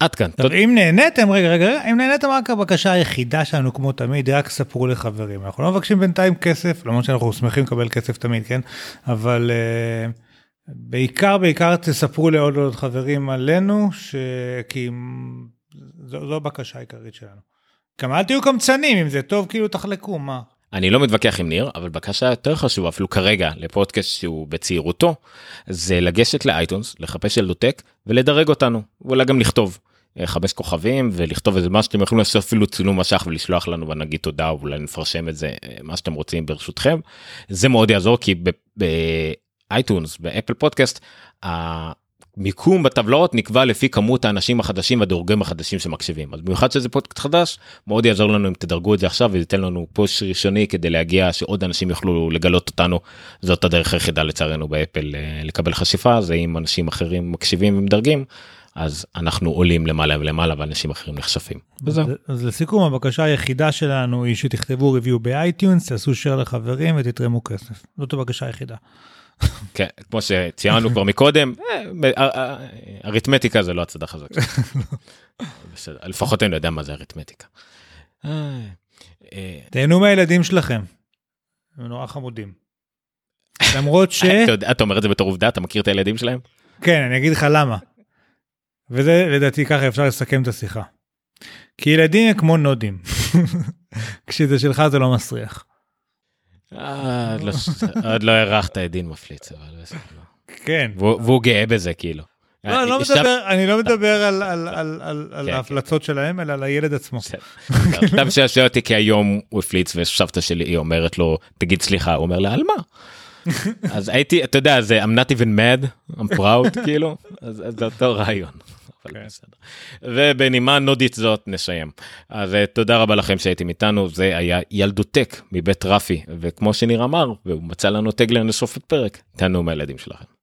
עד כאן. טוב, אם נהניתם, רגע, רגע, רגע, אם נהניתם רק הבקשה היחידה שלנו כמו תמיד, רק ספרו לחברים. אנחנו לא מבקשים בינתיים כסף, למרות שאנחנו שמחים לקבל כסף תמיד, כן? אבל uh, בעיקר, בעיקר תספרו לעוד עוד חברים עלינו, ש... כי זו, זו הבקשה העיקרית שלנו. גם אל תהיו קמצנים, אם זה טוב, כאילו תחלקו, מה? אני לא מתווכח עם ניר, אבל בקשה יותר חשובה אפילו כרגע לפודקאסט שהוא בצעירותו, זה לגשת ל iTunes, לחפש ילדותק ולדרג אותנו, ואולי גם לכתוב. חמש כוכבים ולכתוב איזה מה שאתם יכולים לעשות אפילו צילום מסך ולשלוח לנו ונגיד תודה ואולי נפרסם את זה אה, מה שאתם רוצים ברשותכם. זה מאוד יעזור כי ב iTunes ב Apple Podcast המיקום בטבלאות נקבע לפי כמות האנשים החדשים והדירוגים החדשים שמקשיבים אז במיוחד שזה פודקאסט חדש מאוד יעזור לנו אם תדרגו את זה עכשיו וייתן לנו push ראשוני כדי להגיע שעוד אנשים יוכלו לגלות אותנו זאת הדרך היחידה לצערנו ב Apple אה, לקבל חשיפה זה אם אנשים אחרים מקשיבים ומדרגים אז אנחנו עולים למעלה ולמעלה ואנשים אחרים נחשפים. אז, אז לסיכום הבקשה היחידה שלנו היא שתכתבו review ב iTunes תעשו share לחברים ותתרמו כסף זאת הבקשה היחידה. כן כמו שציינו כבר מקודם אה, אה, אה, אריתמטיקה זה לא הצד החזק. לפחות אני יודע מה זה אריתמטיקה. תהנו מהילדים שלכם. הם נורא חמודים. למרות ש... אתה אומר את זה בתור עובדה אתה מכיר את הילדים שלהם? כן אני אגיד לך למה. וזה לדעתי ככה אפשר לסכם את השיחה. כי ילדים הם כמו נודים, כשזה שלך זה לא מסריח. אה, לא עוד לא הערכת את דין מפליץ אבל בסדר. כן. והוא גאה בזה כאילו. לא, אני לא מדבר, אני לא מדבר על, על, על כן, ההפלצות כן. שלהם, אלא על הילד עצמו. אתה משעשע אותי כי היום הוא הפליץ וסבתא שלי היא אומרת לו, תגיד סליחה, הוא אומר לה, על מה? אז הייתי, אתה יודע, זה I'm not even mad, I'm proud, כאילו, אז זה אותו רעיון. אבל כן. בסדר. ובנימה נודית זאת נסיים. אז אה, תודה רבה לכם שהייתם איתנו, זה היה ילדותק מבית רפי, וכמו שניר אמר, והוא מצא לנו טגלר לסוף הפרק, תענו מהילדים שלכם.